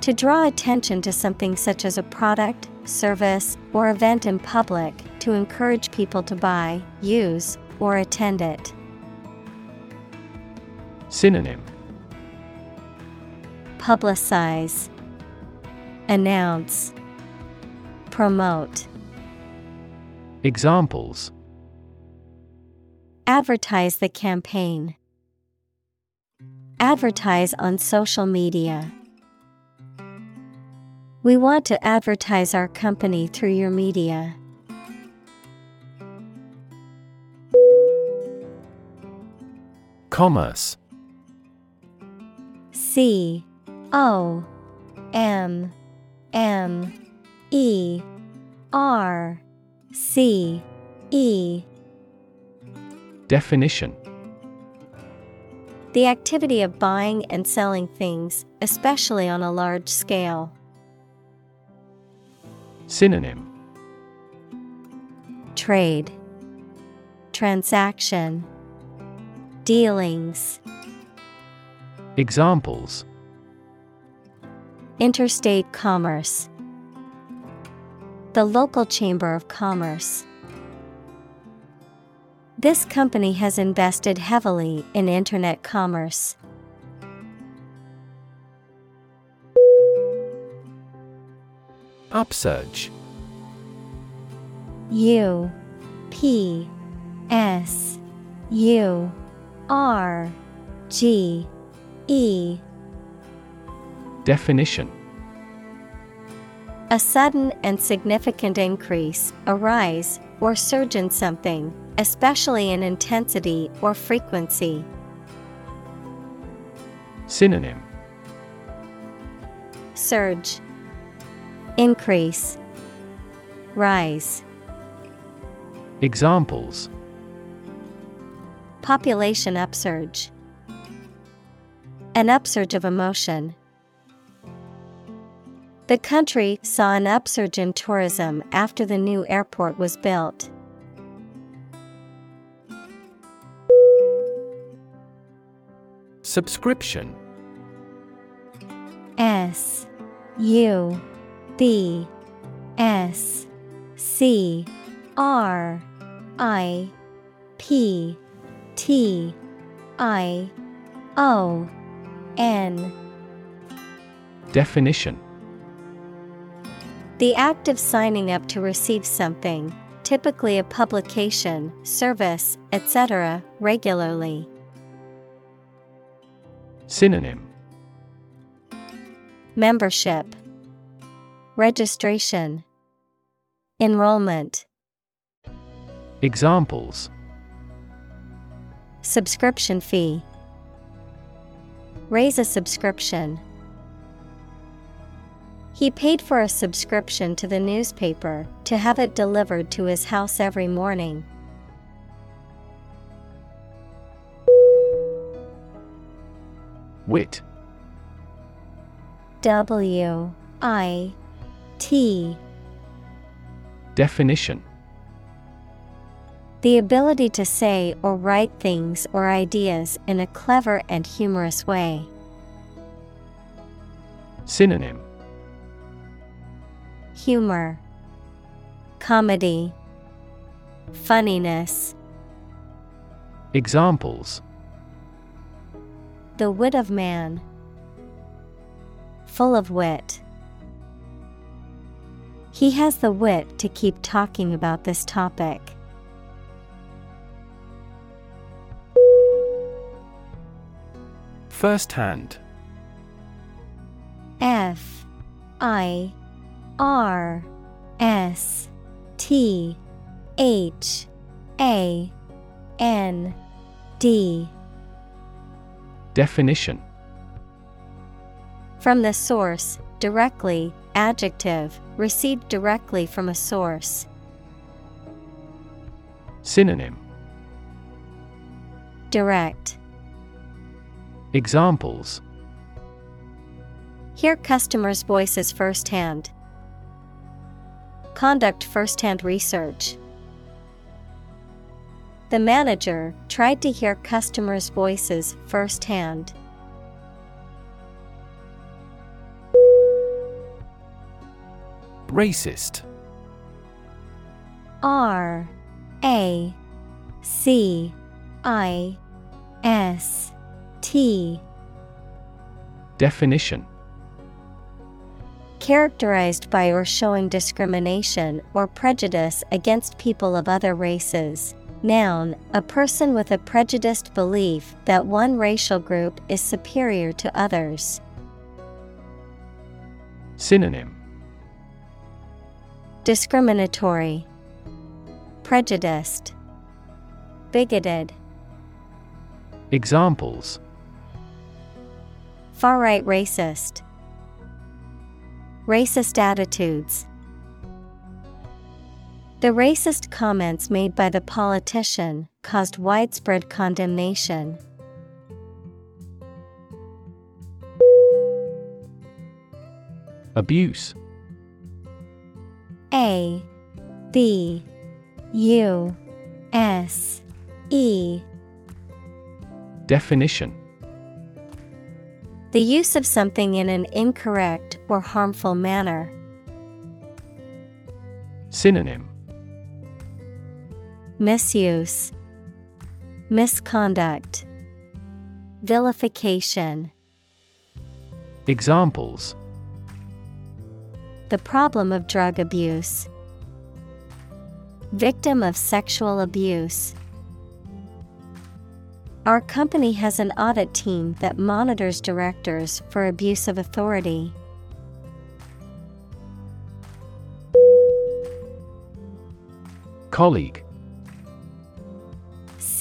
To draw attention to something such as a product, service, or event in public to encourage people to buy, use, or attend it. Synonym Publicize, Announce, Promote. Examples Advertise the campaign. Advertise on social media. We want to advertise our company through your media. Commerce C O M M E R C E Definition The activity of buying and selling things, especially on a large scale. Synonym. Trade, Transaction, Dealings, Examples. Interstate Commerce, the local Chamber of Commerce. This company has invested heavily in Internet commerce. Upsurge. U P S U R G E. Definition. A sudden and significant increase, a rise, or surge in something, especially in intensity or frequency. Synonym Surge, Increase, Rise. Examples Population upsurge. An upsurge of emotion. The country saw an upsurge in tourism after the new airport was built. Subscription S U B S C R I P T I O N Definition The act of signing up to receive something, typically a publication, service, etc., regularly. Synonym Membership, Registration, Enrollment, Examples Subscription fee. Raise a subscription. He paid for a subscription to the newspaper to have it delivered to his house every morning. Wit. W I T. Definition. The ability to say or write things or ideas in a clever and humorous way. Synonym. Humor, Comedy, Funniness. Examples The wit of man. Full of wit. He has the wit to keep talking about this topic. First hand F I R S T H A N D Definition From the source, directly, adjective, received directly from a source. Synonym Direct. Examples Hear customers' voices firsthand. Conduct firsthand research. The manager tried to hear customers' voices firsthand. Racist R A C I S T Definition Characterized by or showing discrimination or prejudice against people of other races. Noun, a person with a prejudiced belief that one racial group is superior to others. Synonym. Discriminatory, Prejudiced, Bigoted, Examples. Far right racist, Racist attitudes. The racist comments made by the politician caused widespread condemnation. Abuse A B U S E Definition The use of something in an incorrect or harmful manner. Synonym Misuse, Misconduct, Vilification. Examples The problem of drug abuse. Victim of sexual abuse. Our company has an audit team that monitors directors for abuse of authority. Colleague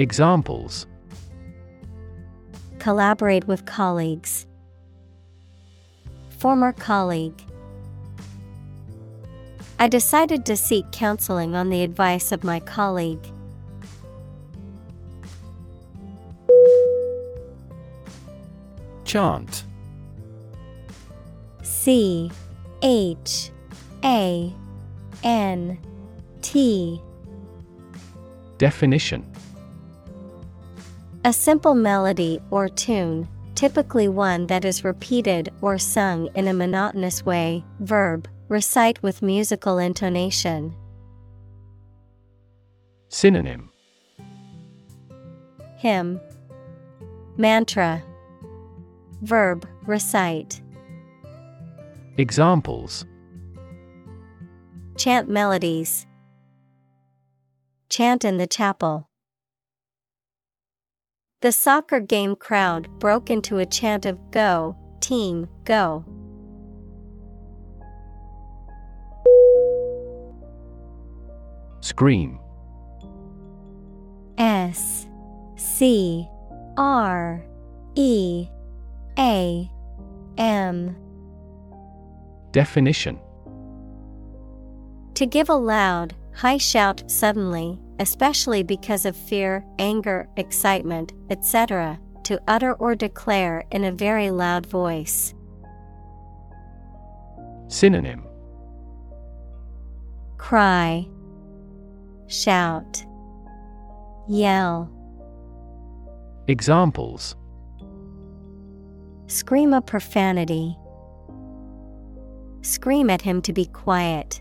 Examples Collaborate with colleagues. Former colleague. I decided to seek counseling on the advice of my colleague. Chant C H A N T Definition A simple melody or tune, typically one that is repeated or sung in a monotonous way. Verb, recite with musical intonation. Synonym Hymn, Mantra, Verb, recite. Examples Chant melodies. Chant in the chapel. The soccer game crowd broke into a chant of Go, Team, Go. Scream S C R E A M. Definition To give a loud, high shout suddenly, especially because of fear, anger, excitement, etc., to utter or declare in a very loud voice. Synonym Cry, Shout, Yell, Examples Scream a profanity. Scream at him to be quiet.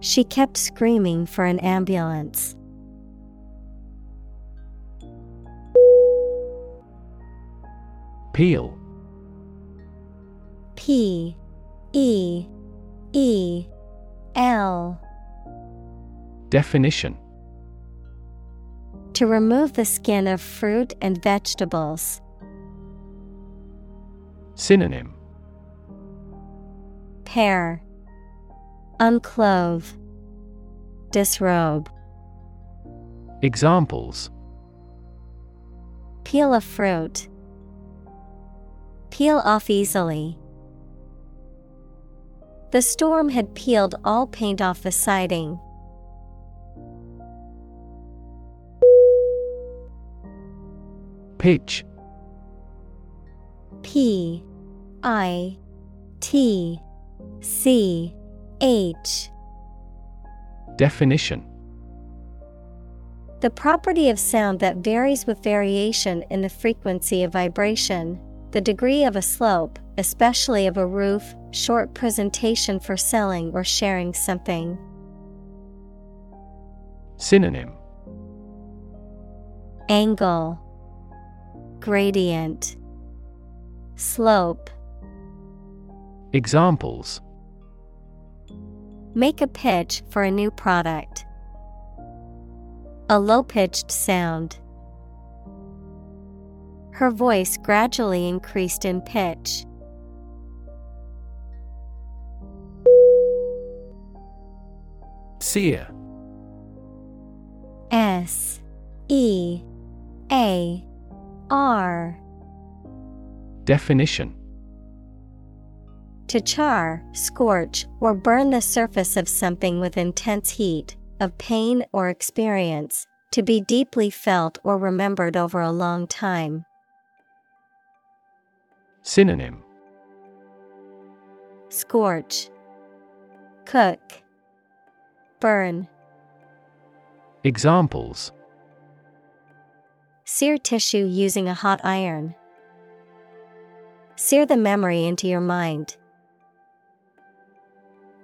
She kept screaming for an ambulance. Peel. P E E L. Definition. To remove the skin of fruit and vegetables. Synonym. Pare Unclothe Disrobe Examples Peel a fruit. Peel off easily. The storm had peeled all paint off the siding. Pitch P I T C H Definition. The property of sound that varies with variation in the frequency of vibration, the degree of a slope, especially of a roof, short presentation for selling or sharing something. Synonym. Angle, Gradient, Slope. Examples Make a pitch for a new product. A low pitched sound. Her voice gradually increased in pitch. Sear S E A R Definition to char, scorch, or burn the surface of something with intense heat, of pain or experience, to be deeply felt or remembered over a long time. Synonym Scorch, Cook, Burn. Examples Sear tissue using a hot iron. Sear the memory into your mind.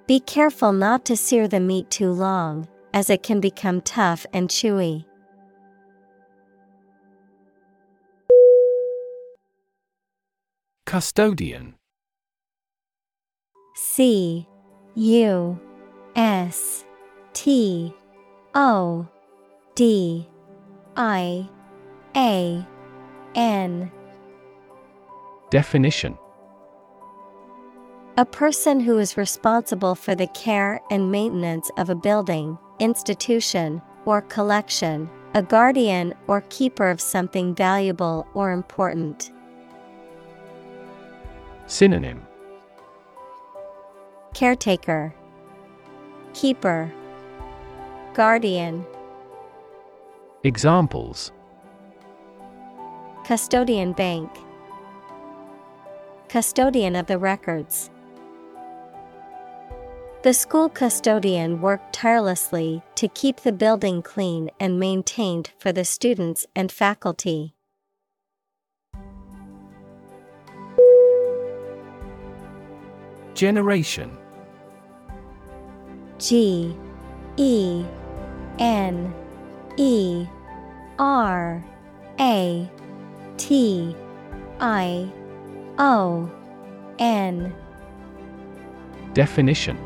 Be careful not to sear the meat too long, as it can become tough and chewy. Custodian. C U S T O D I A N. Definition A person who is responsible for the care and maintenance of a building, institution, or collection, a guardian or keeper of something valuable or important. Synonym. Caretaker, Keeper, Guardian, Examples. Custodian Bank, Custodian of the records. The school custodian worked tirelessly to keep the building clean and maintained for the students and faculty. Generation. G E N E R A T I O N. Definition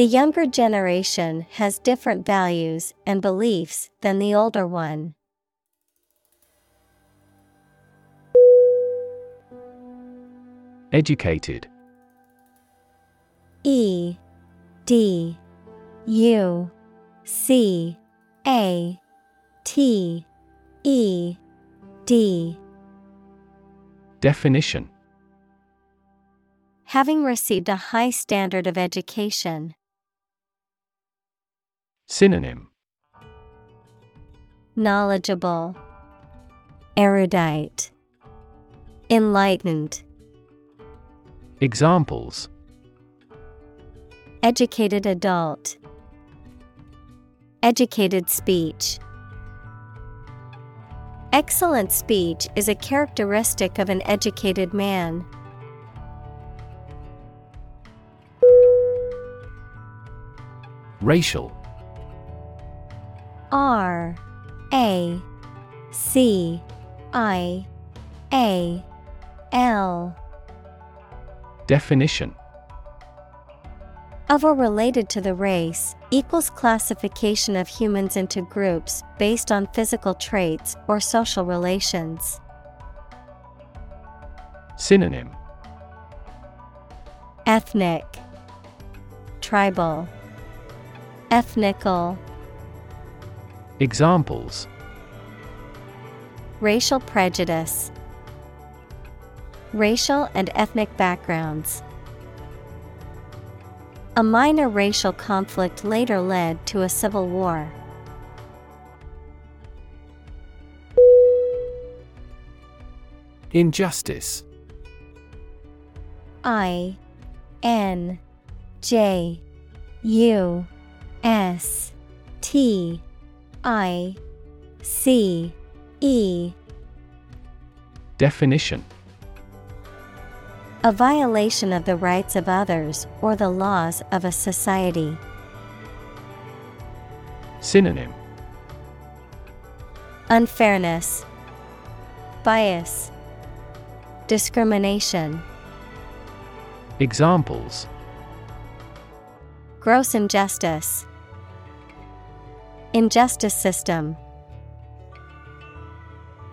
The younger generation has different values and beliefs than the older one. Educated E D U C A T E D Definition Having received a high standard of education. Synonym Knowledgeable, Erudite, Enlightened, Examples Educated adult, Educated speech. Excellent speech is a characteristic of an educated man. Racial. R A C I A L. Definition. Of or related to the race equals classification of humans into groups based on physical traits or social relations. Synonym. Ethnic, Tribal, Ethnical, Examples Racial prejudice, Racial and ethnic backgrounds. A minor racial conflict later led to a civil war. Injustice. I N J U S T I C E. Definition. A violation of the rights of others or the laws of a society. Synonym. Unfairness, Bias, Discrimination. Examples. Gross injustice, Injustice system.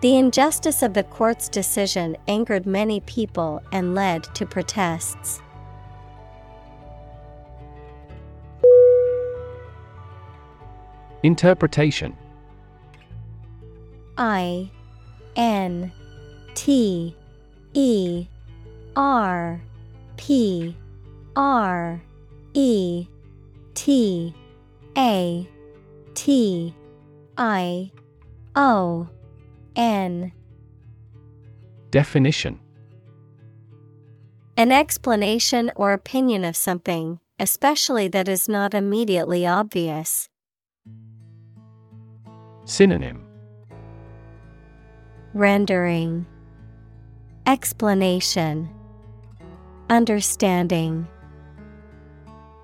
The injustice of the court's decision angered many people and led to protests. Interpretation I N T E R P R E T A T I O N. Definition. An explanation or opinion of something, especially that is not immediately obvious. Synonym. Rendering. Explanation. Understanding.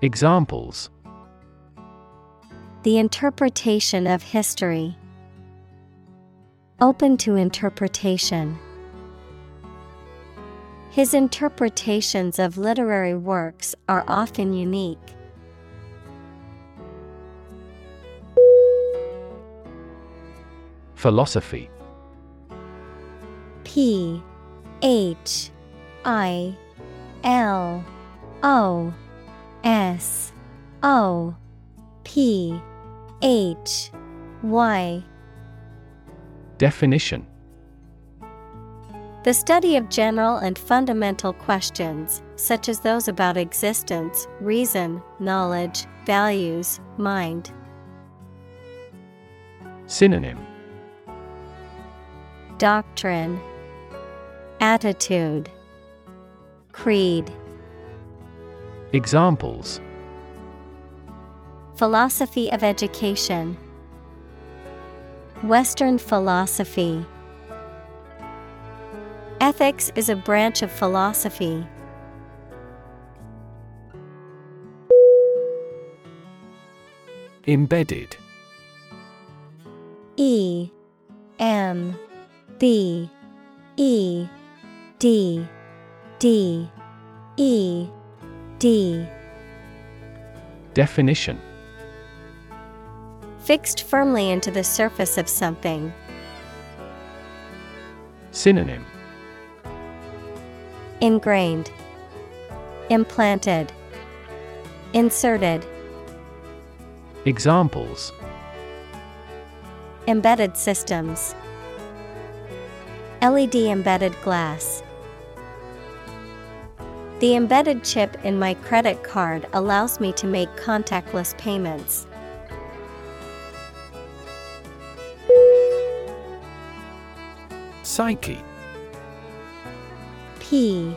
Examples The interpretation of history. Open to interpretation. His interpretations of literary works are often unique. Philosophy P H I L O S O P H. Y. Definition. The study of general and fundamental questions, such as those about existence, reason, knowledge, values, mind. Synonym. Doctrine, Attitude, Creed, Examples Philosophy of Education, Western Philosophy. Ethics is a branch of philosophy. Embedded. E. M. B. E. D. D. E. D. Definition Fixed firmly into the surface of something. Synonym Ingrained, Implanted, Inserted. Examples Embedded systems. LED embedded glass. The embedded chip in my credit card allows me to make contactless payments. Psyche. P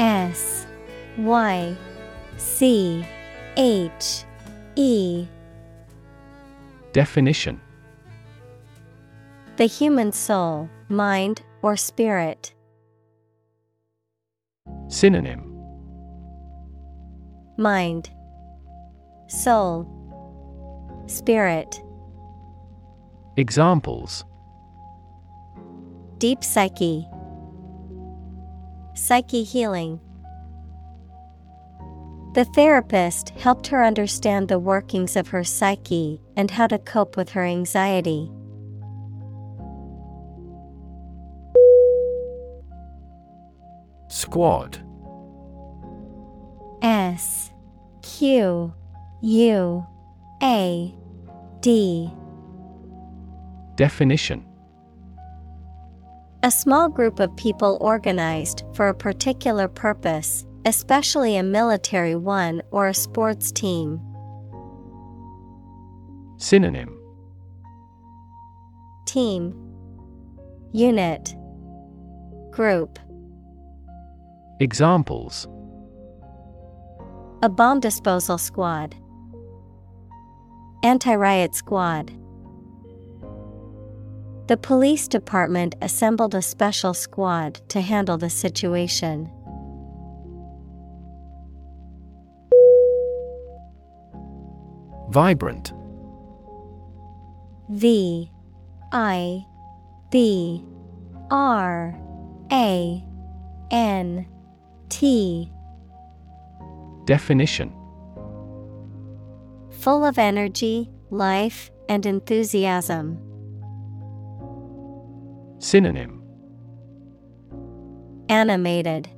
S Y C H E. Definition. The human soul, mind, or spirit. Synonym. Mind, Soul, Spirit. Examples Deep psyche. Psyche healing. The therapist helped her understand the workings of her psyche and how to cope with her anxiety. Squad S Q U A D Definition A small group of people organized for a particular purpose, especially a military one or a sports team. Synonym Team Unit Group Examples A bomb disposal squad. Anti riot squad. The police department assembled a special squad to handle the situation. Vibrant V I B R A N T Definition Full of energy, life, and enthusiasm. Synonym Animated,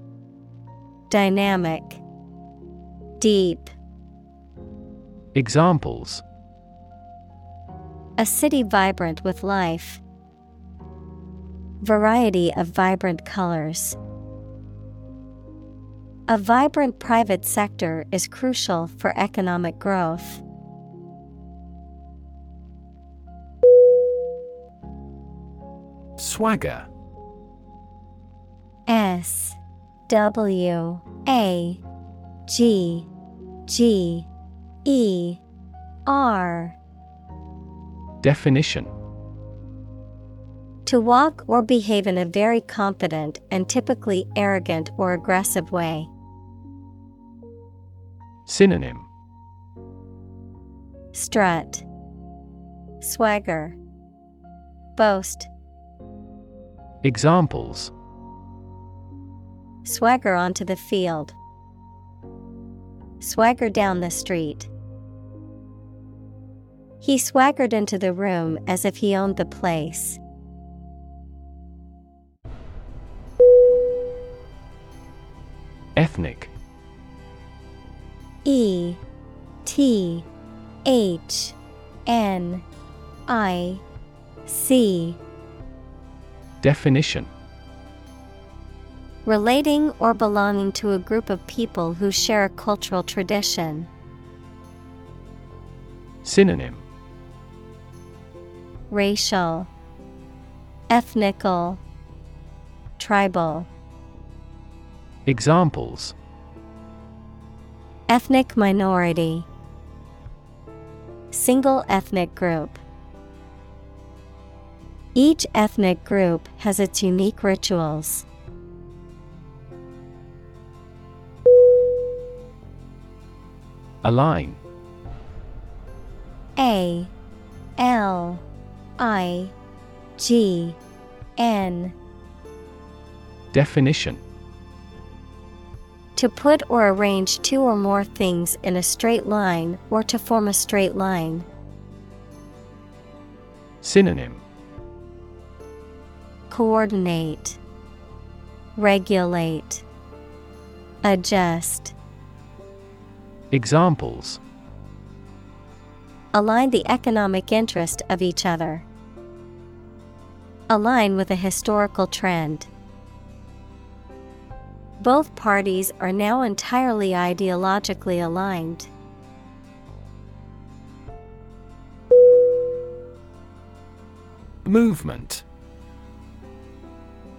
Dynamic, Deep. Examples A city vibrant with life. Variety of vibrant colors. A vibrant private sector is crucial for economic growth. Swagger. S W A G G E R. Definition. To walk or behave in a very confident and typically arrogant or aggressive way. Synonym. Strut, Swagger, Boast, Examples Swagger onto the field, Swagger down the street. He swaggered into the room as if he owned the place. Ethnic E T H N I C Definition Relating or belonging to a group of people who share a cultural tradition. Synonym Racial, Ethnical, Tribal. Examples Ethnic minority, Single ethnic group. Each ethnic group has its unique rituals. Align A L I G N Definition To put or arrange two or more things in a straight line or to form a straight line. Synonym Coordinate, Regulate, Adjust. Examples Align the economic interest of each other. Align with a historical trend. Both parties are now entirely ideologically aligned. Movement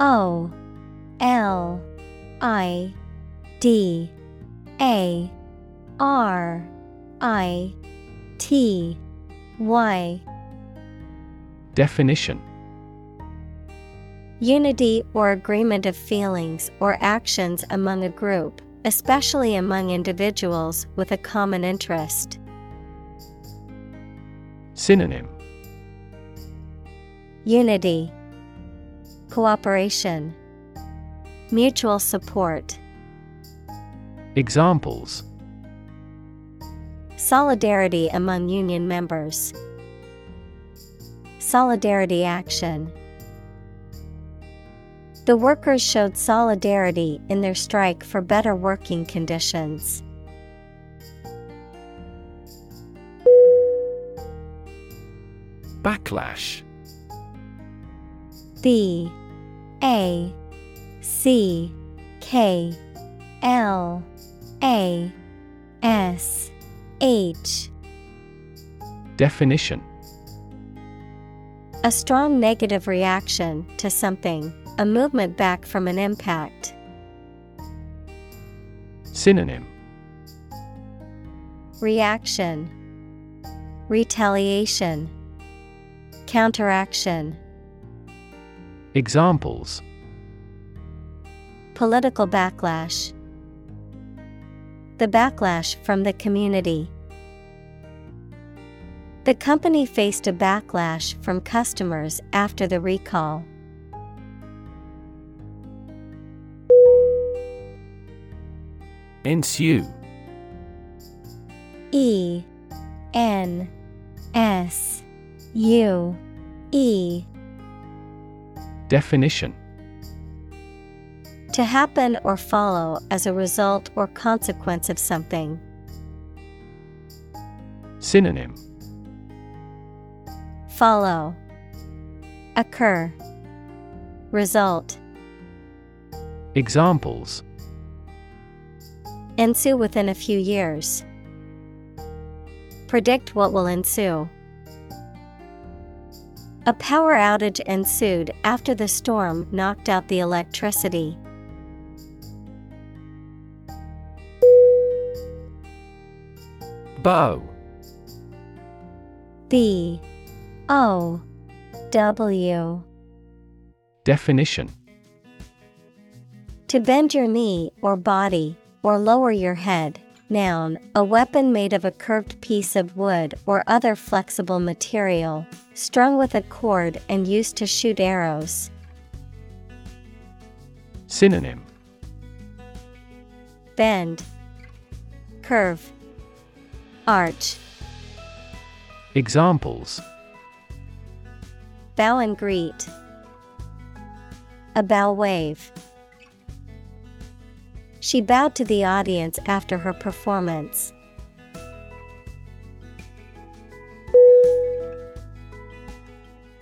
O L I D A R I T Y Definition. Unity or agreement of feelings or actions among a group, especially among individuals with a common interest. Synonym. Unity, Cooperation, Mutual support. Examples Solidarity among union members. solidarity action. The workers showed solidarity in their strike for better working conditions. Backlash B A C K L A S H. Definition. A strong negative reaction to something, a movement back from an impact. Synonym. Reaction. Retaliation. Counteraction Examples. Political backlash. The backlash from the community. The company faced a backlash from customers after the recall. Ensue. E. N. S. U. E Definition To happen or follow as a result or consequence of something. Synonym Follow Occur Result Examples Ensue within a few years. Predict what will ensue. A power outage ensued after the storm knocked out the electricity. Bow B. O. W. Definition. To bend your knee or body, or lower your head. Noun, a weapon made of a curved piece of wood or other flexible material, strung with a cord and used to shoot arrows. Synonym Bend, Curve, Arch. Examples Bow and greet. A bow wave. She bowed to the audience after her performance.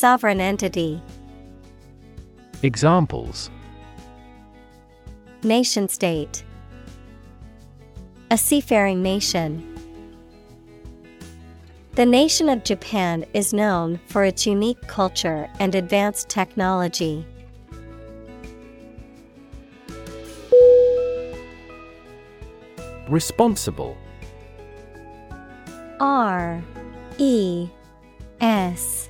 Sovereign entity Examples Nation state A seafaring nation. The nation of Japan is known for its unique culture and advanced technology. Responsible R E S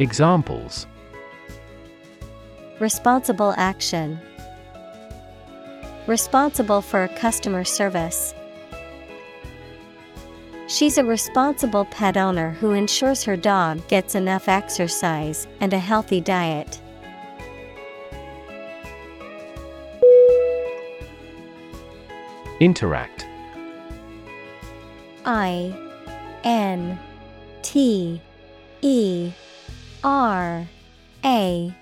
Examples Responsible action. Responsible for customer service. She's a responsible pet owner who ensures her dog gets enough exercise and a healthy diet. Interact I N T E R A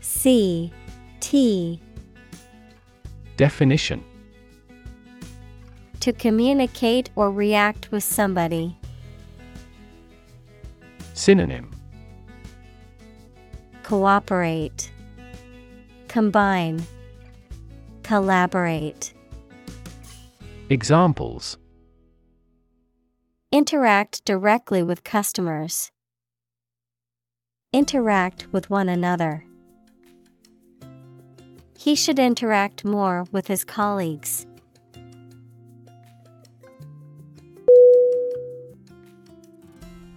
C T Definition To communicate or react with somebody. Synonym Cooperate, Combine, Collaborate. Examples Interact directly with customers. Interact with one another. He should interact more with his colleagues.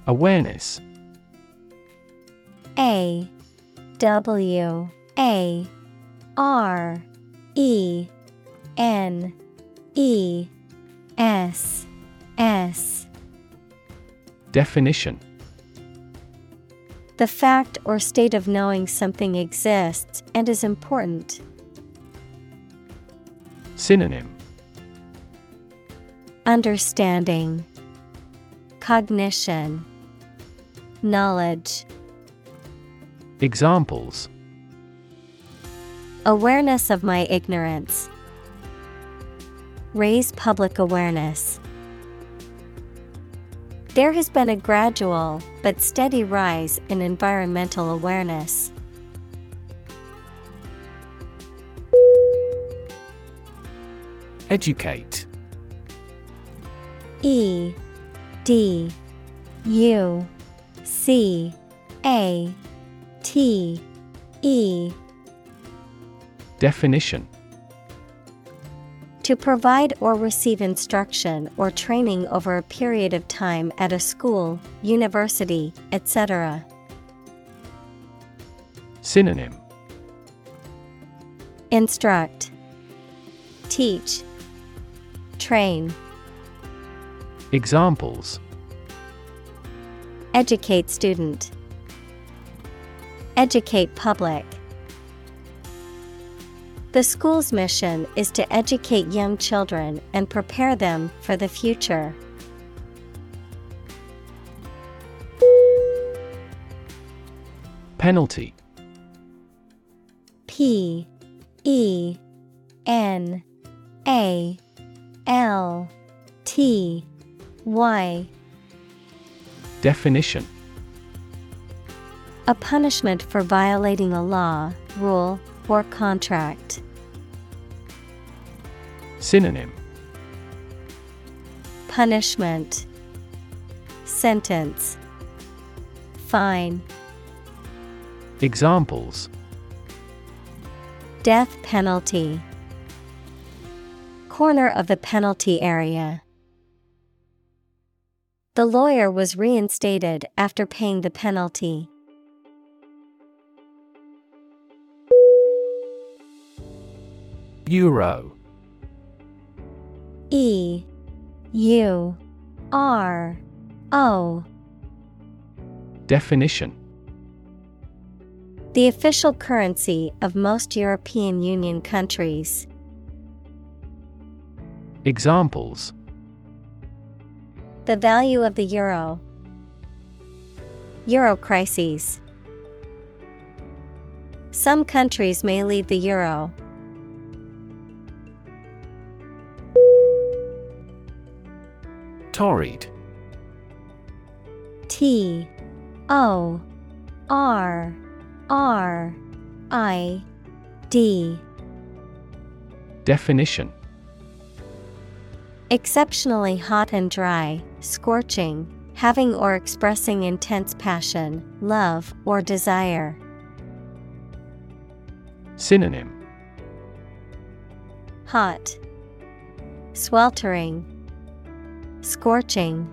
Awareness A W A R E N E S S Definition The fact or state of knowing something exists and is important. Synonym Understanding, Cognition, Knowledge. Examples Awareness of my ignorance. Raise public awareness. There has been a gradual but steady rise in environmental awareness. Educate. E D U C A T E. Definition To provide or receive instruction or training over a period of time at a school, university, etc. Synonym Instruct, Teach, Train. Examples Educate student. Educate public. The school's mission is to educate young children and prepare them for the future. Penalty. P E N A L T Y. Definition. A punishment for violating a law, rule, or contract. Synonym Punishment Sentence Fine Examples Death penalty Corner of the penalty area. The lawyer was reinstated after paying the penalty. Euro E U R O Definition The official currency of most European Union countries. Examples The value of the euro. Euro crises. Some countries may leave the euro. Torrid T O R R I D. Definition. Exceptionally hot and dry, scorching, having or expressing intense passion, love, or desire. Synonym. Hot, sweltering, scorching.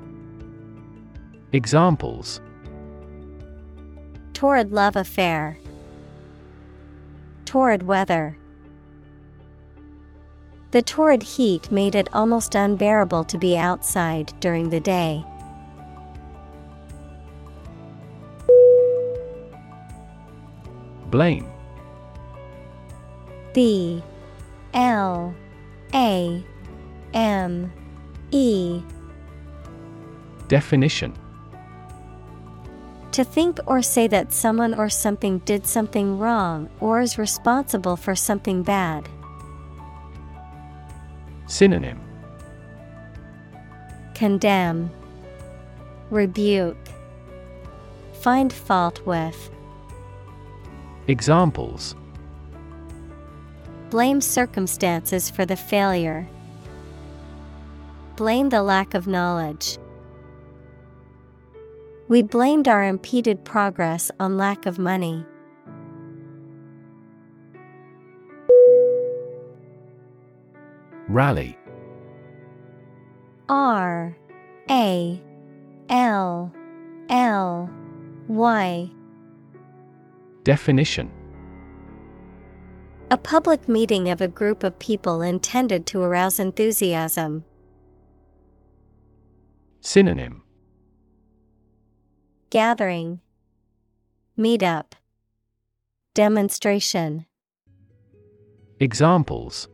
Examples Torrid love affair. Torrid weather. The torrid heat made it almost unbearable to be outside during the day. Blame B L A M E Definition To think or say that someone or something did something wrong or is responsible for something bad. Synonym Condemn, Rebuke, Find fault with. Examples Blame circumstances for the failure. Blame the lack of knowledge. We blamed our impeded progress on lack of money. Rally R A L L Y Definition A public meeting of a group of people intended to arouse enthusiasm. Synonym Gathering Meetup Demonstration Examples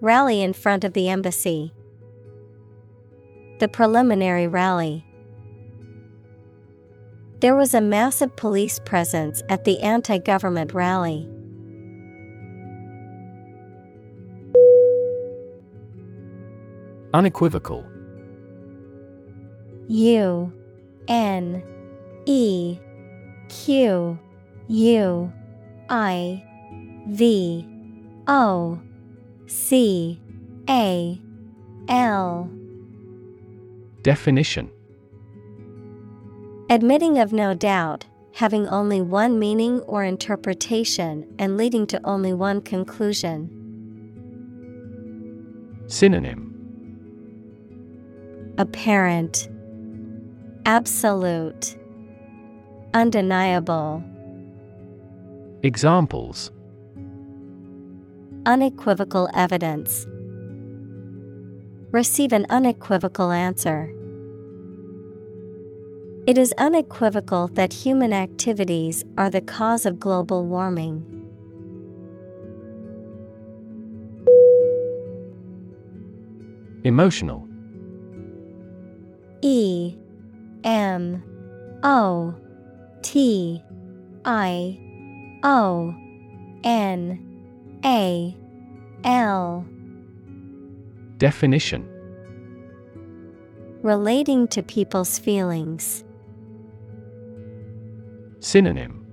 Rally in front of the embassy. The preliminary rally. There was a massive police presence at the anti government rally. Unequivocal U N E Q U I V O C A L. Definition. Admitting of no doubt, having only one meaning or interpretation and leading to only one conclusion. Synonym. Apparent, Absolute, Undeniable. Examples Unequivocal evidence. Receive an unequivocal answer. It is unequivocal that human activities are the cause of global warming. Emotional E M O T I O N A L. Definition. Relating to people's feelings. Synonym.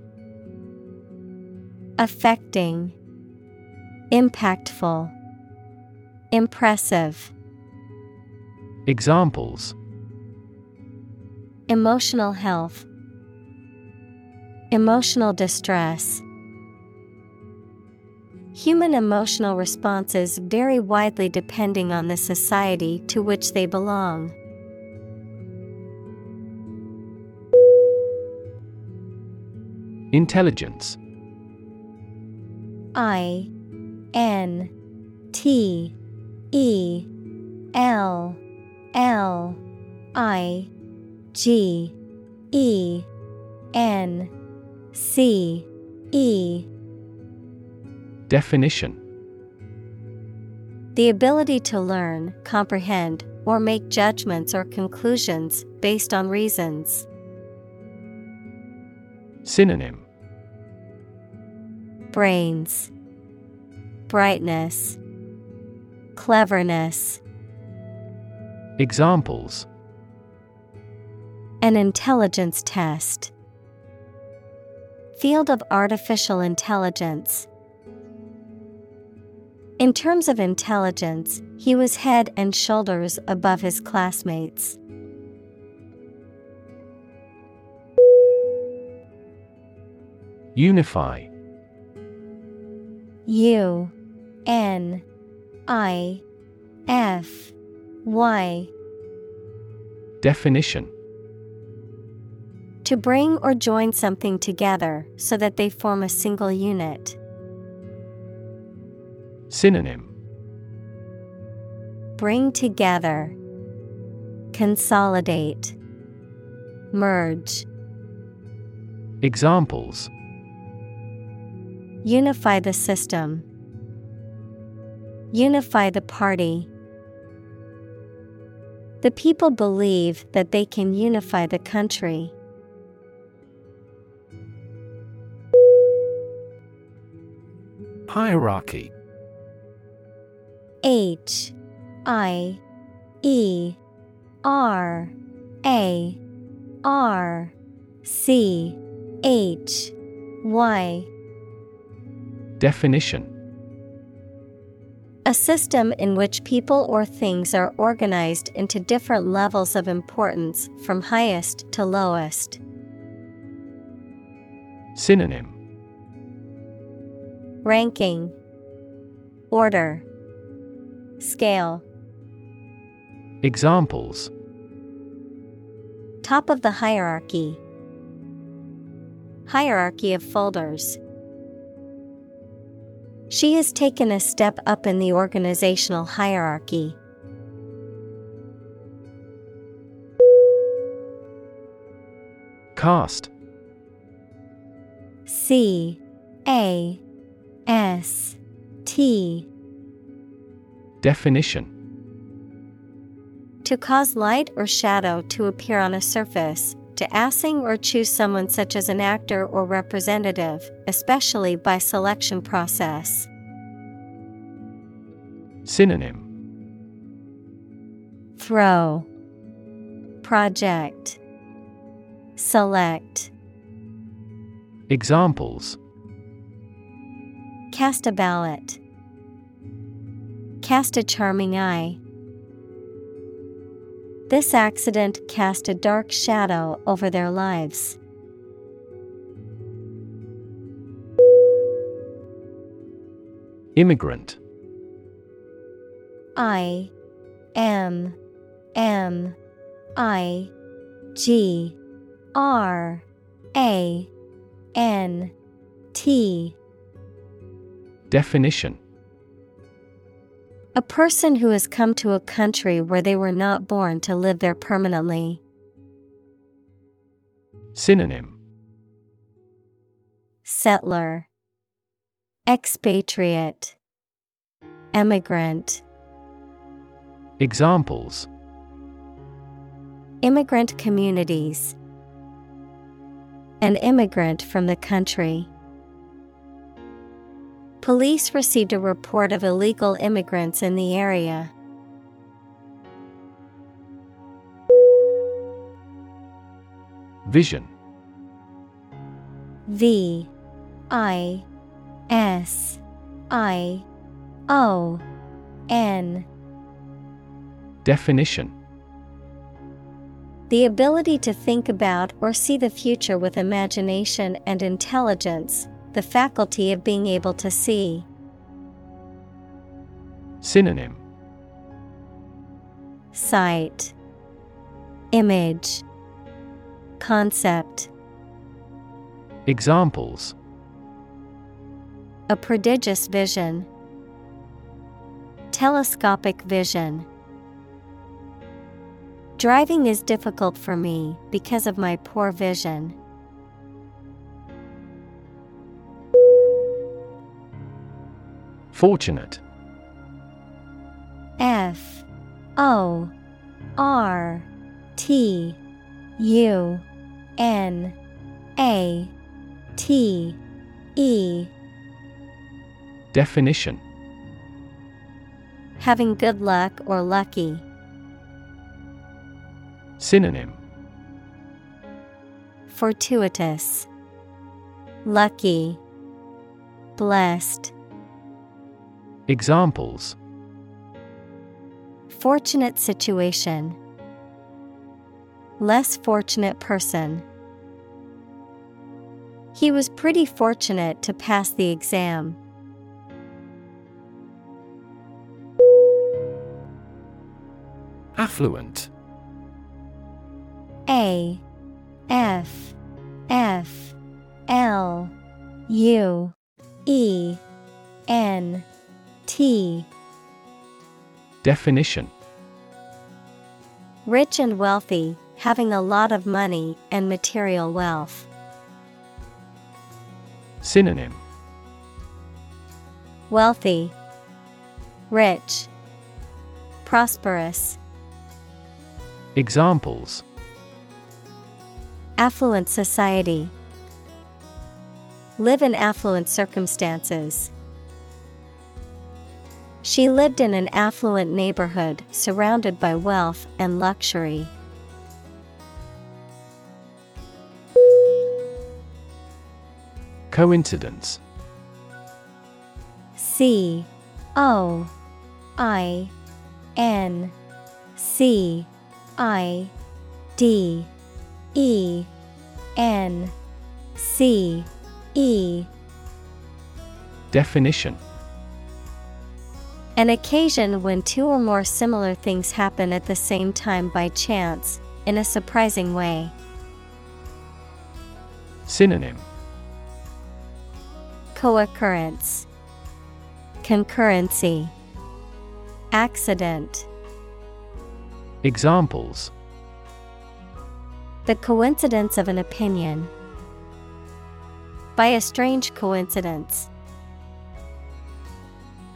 Affecting, Impactful, Impressive. Examples Emotional health, Emotional distress. Human emotional responses vary widely depending on the society to which they belong. Intelligence I N T E L L I G E N C E. Definition. The ability to learn, comprehend, or make judgments or conclusions based on reasons. Synonym. Brains, Brightness, Cleverness. Examples An intelligence test. Field of artificial intelligence. In terms of intelligence, he was head and shoulders above his classmates. Unify U N I F Y Definition To bring or join something together so that they form a single unit. Synonym Bring together, Consolidate, Merge. Examples Unify the system. Unify the party. The people believe that they can unify the country. Hierarchy H I E R A R C H Why? Definition A system in which people or things are organized into different levels of importance from highest to lowest. Synonym Ranking. Order. Scale. Examples. Top of the hierarchy. Hierarchy of folders. She has taken a step up in the organizational hierarchy. Cast. C. A S T. Definition. To cause light or shadow to appear on a surface, to assing or choose someone such as an actor or representative, especially by selection process. Synonym. Throw. Project. Select. Examples Cast a ballot. Cast a charming eye. This accident cast a dark shadow over their lives. Immigrant I M M I G R A N T Definition. A person who has come to a country where they were not born to live there permanently. Synonym. Settler. Expatriate. Emigrant. Examples. Immigrant communities. An immigrant from the country. Police received a report of illegal immigrants in the area. Vision. V I S I O N. Definition. The ability to think about or see the future with imagination and intelligence, the faculty of being able to see. Synonym Sight, Image, Concept. Examples A prodigious vision. Telescopic vision. Driving is difficult for me because of my poor vision. Fortunate. F O R T U N A T E. Definition. Having good luck or lucky. Synonym. Fortuitous, Lucky, Blessed. Examples. Fortunate situation. Less fortunate person. He was pretty fortunate to pass the exam. Affluent. A. F. F. L. U. E. N T Definition Rich and wealthy, having a lot of money and material wealth. Synonym Wealthy, Rich, Prosperous. Examples Affluent society. Live in affluent circumstances. She lived in an affluent neighborhood surrounded by wealth and luxury. Coincidence. C O I N C I D E N C E Definition An occasion when two or more similar things happen at the same time by chance, in a surprising way. Synonym Co occurrence, Concurrency, Accident. Examples The coincidence of an opinion. By a strange coincidence.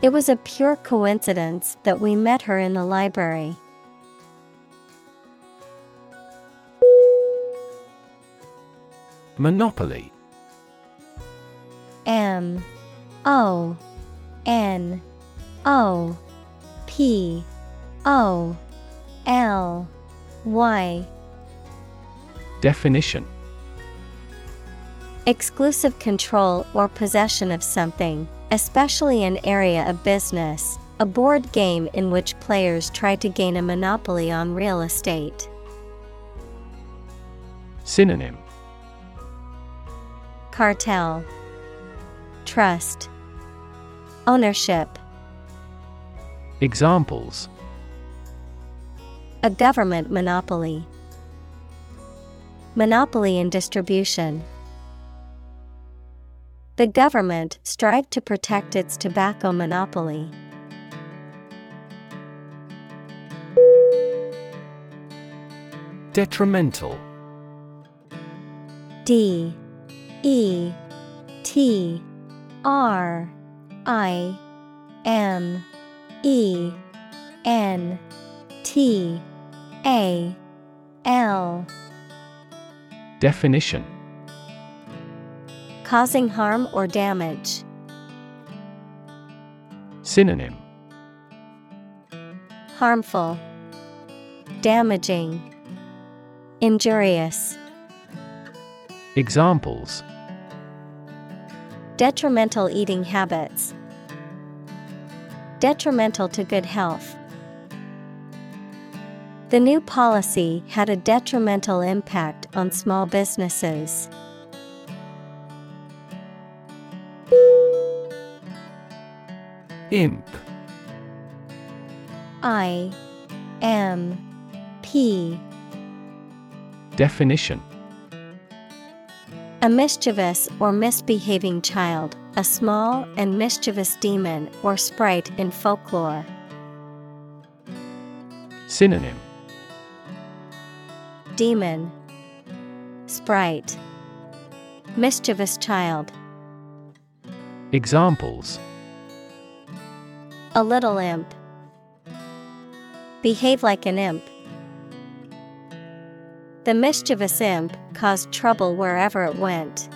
It was a pure coincidence that we met her in the library. Monopoly. M. O. N. O. P. O. L. Y. Definition. Exclusive control or possession of something, especially an area of business, a board game in which players try to gain a monopoly on real estate. Synonym. Cartel. Trust. Ownership. Examples. A government monopoly. Monopoly in distribution The government strived to protect its tobacco monopoly. Detrimental. D. E. T. R. I. M. E. N. T. A. L. Definition Causing harm or damage. Synonym Harmful, Damaging, Injurious. Examples Detrimental eating habits. Detrimental to good health. The new policy had a detrimental impact on small businesses. Imp. I M P. Definition. A mischievous or misbehaving child, a small and mischievous demon or sprite in folklore. Synonym. Demon, Sprite, Mischievous child. Examples A little imp. Behave like an imp. The mischievous imp caused trouble wherever it went.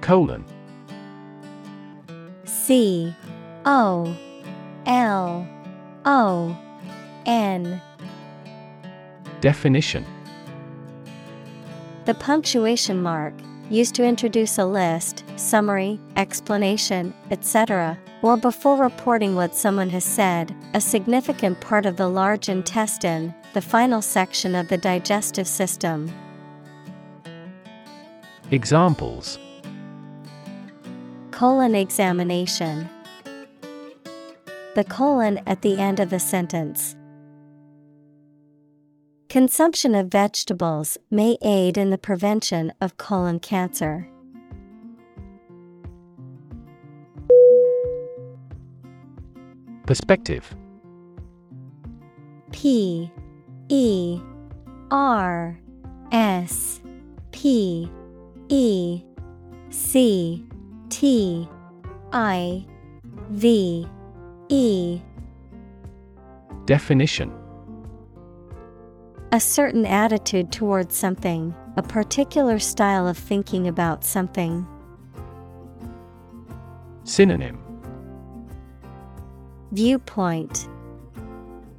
Colon C O L O N. Definition The punctuation mark, used to introduce a list, summary, explanation, etc., or before reporting what someone has said, a significant part of the large intestine, the final section of the digestive system. Examples Colon examination. The colon at the end of the sentence. Consumption of vegetables may aid in the prevention of colon cancer. Perspective. P E R S P E C T I V E. Definition A certain attitude towards something, a particular style of thinking about something. Synonym Viewpoint,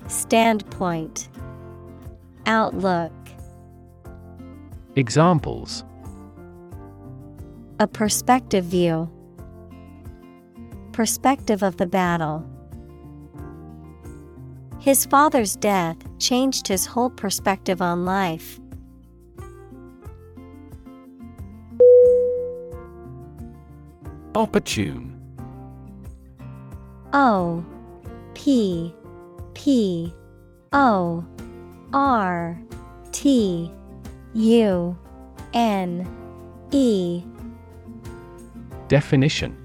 Standpoint, Outlook. Examples A perspective view. Perspective of the battle. His father's death changed his whole perspective on life. Opportune. O P P O R T U N E. Definition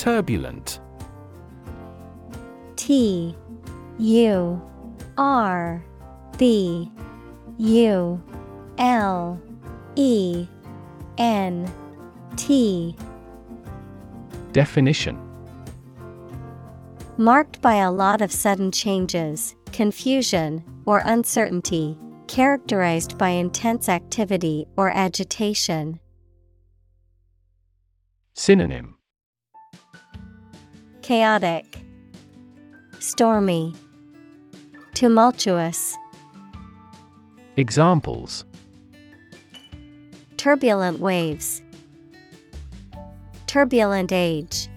Turbulent. T U R B U L E N T. Definition. Marked by a lot of sudden changes, confusion, or uncertainty, characterized by intense activity or agitation. Synonym Chaotic, Stormy, Tumultuous, Examples Turbulent waves, Turbulent age.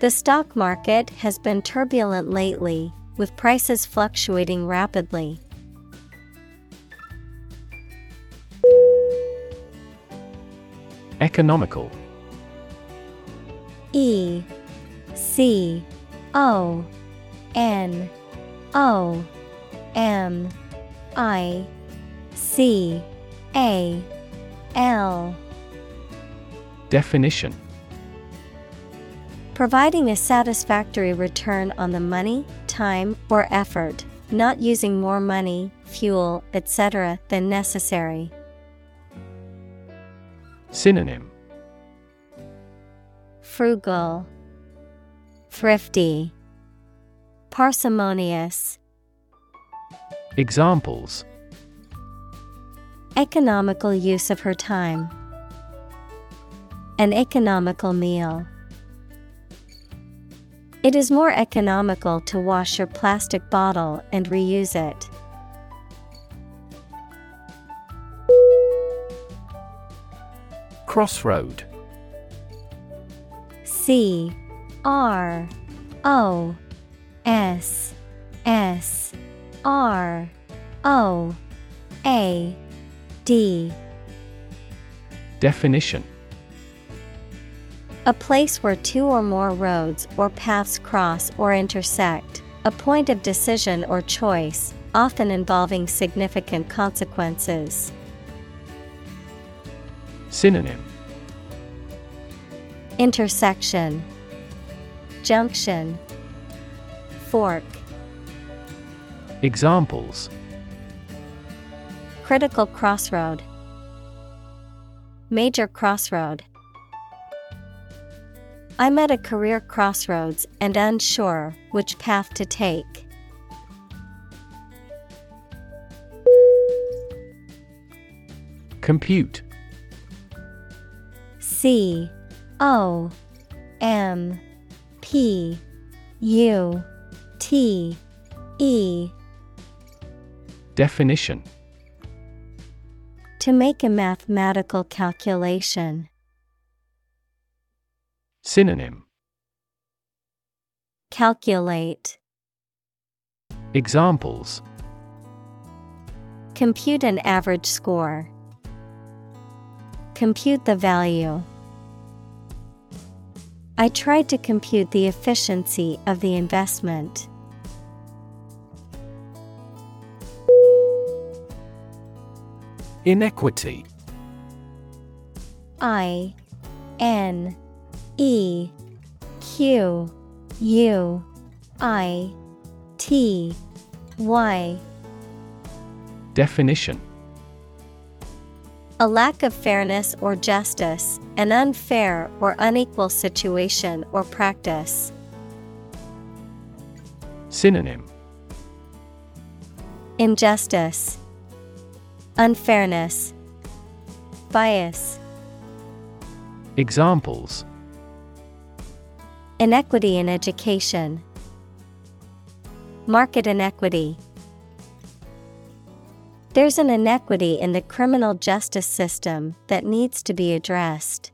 The stock market has been turbulent lately, with prices fluctuating rapidly. Economical E C O N O M I C A L Definition Providing a satisfactory return on the money, time, or effort, not using more money, fuel, etc. than necessary. Synonym Frugal, Thrifty, Parsimonious, Examples Economical use of her time. An economical meal. It is more economical to wash your plastic bottle and reuse it. Crossroad C R O S S R O A D Definition. A place where two or more roads or paths cross or intersect, a point of decision or choice, often involving significant consequences. Synonym Intersection, Junction, Fork, Examples. Critical crossroad, Major crossroad. I'm at a career crossroads and unsure which path to take. Compute. C O M P U T E Definition To make a mathematical calculation. Synonym Calculate. Examples Compute an average score. Compute the value. I tried to compute the efficiency of the investment. Inequity I N E Q U I T Y. Definition A lack of fairness or justice, an unfair or unequal situation or practice. Synonym Injustice, Unfairness, Bias. Examples Inequity in education, Market inequity. There's an inequity in the criminal justice system that needs to be addressed.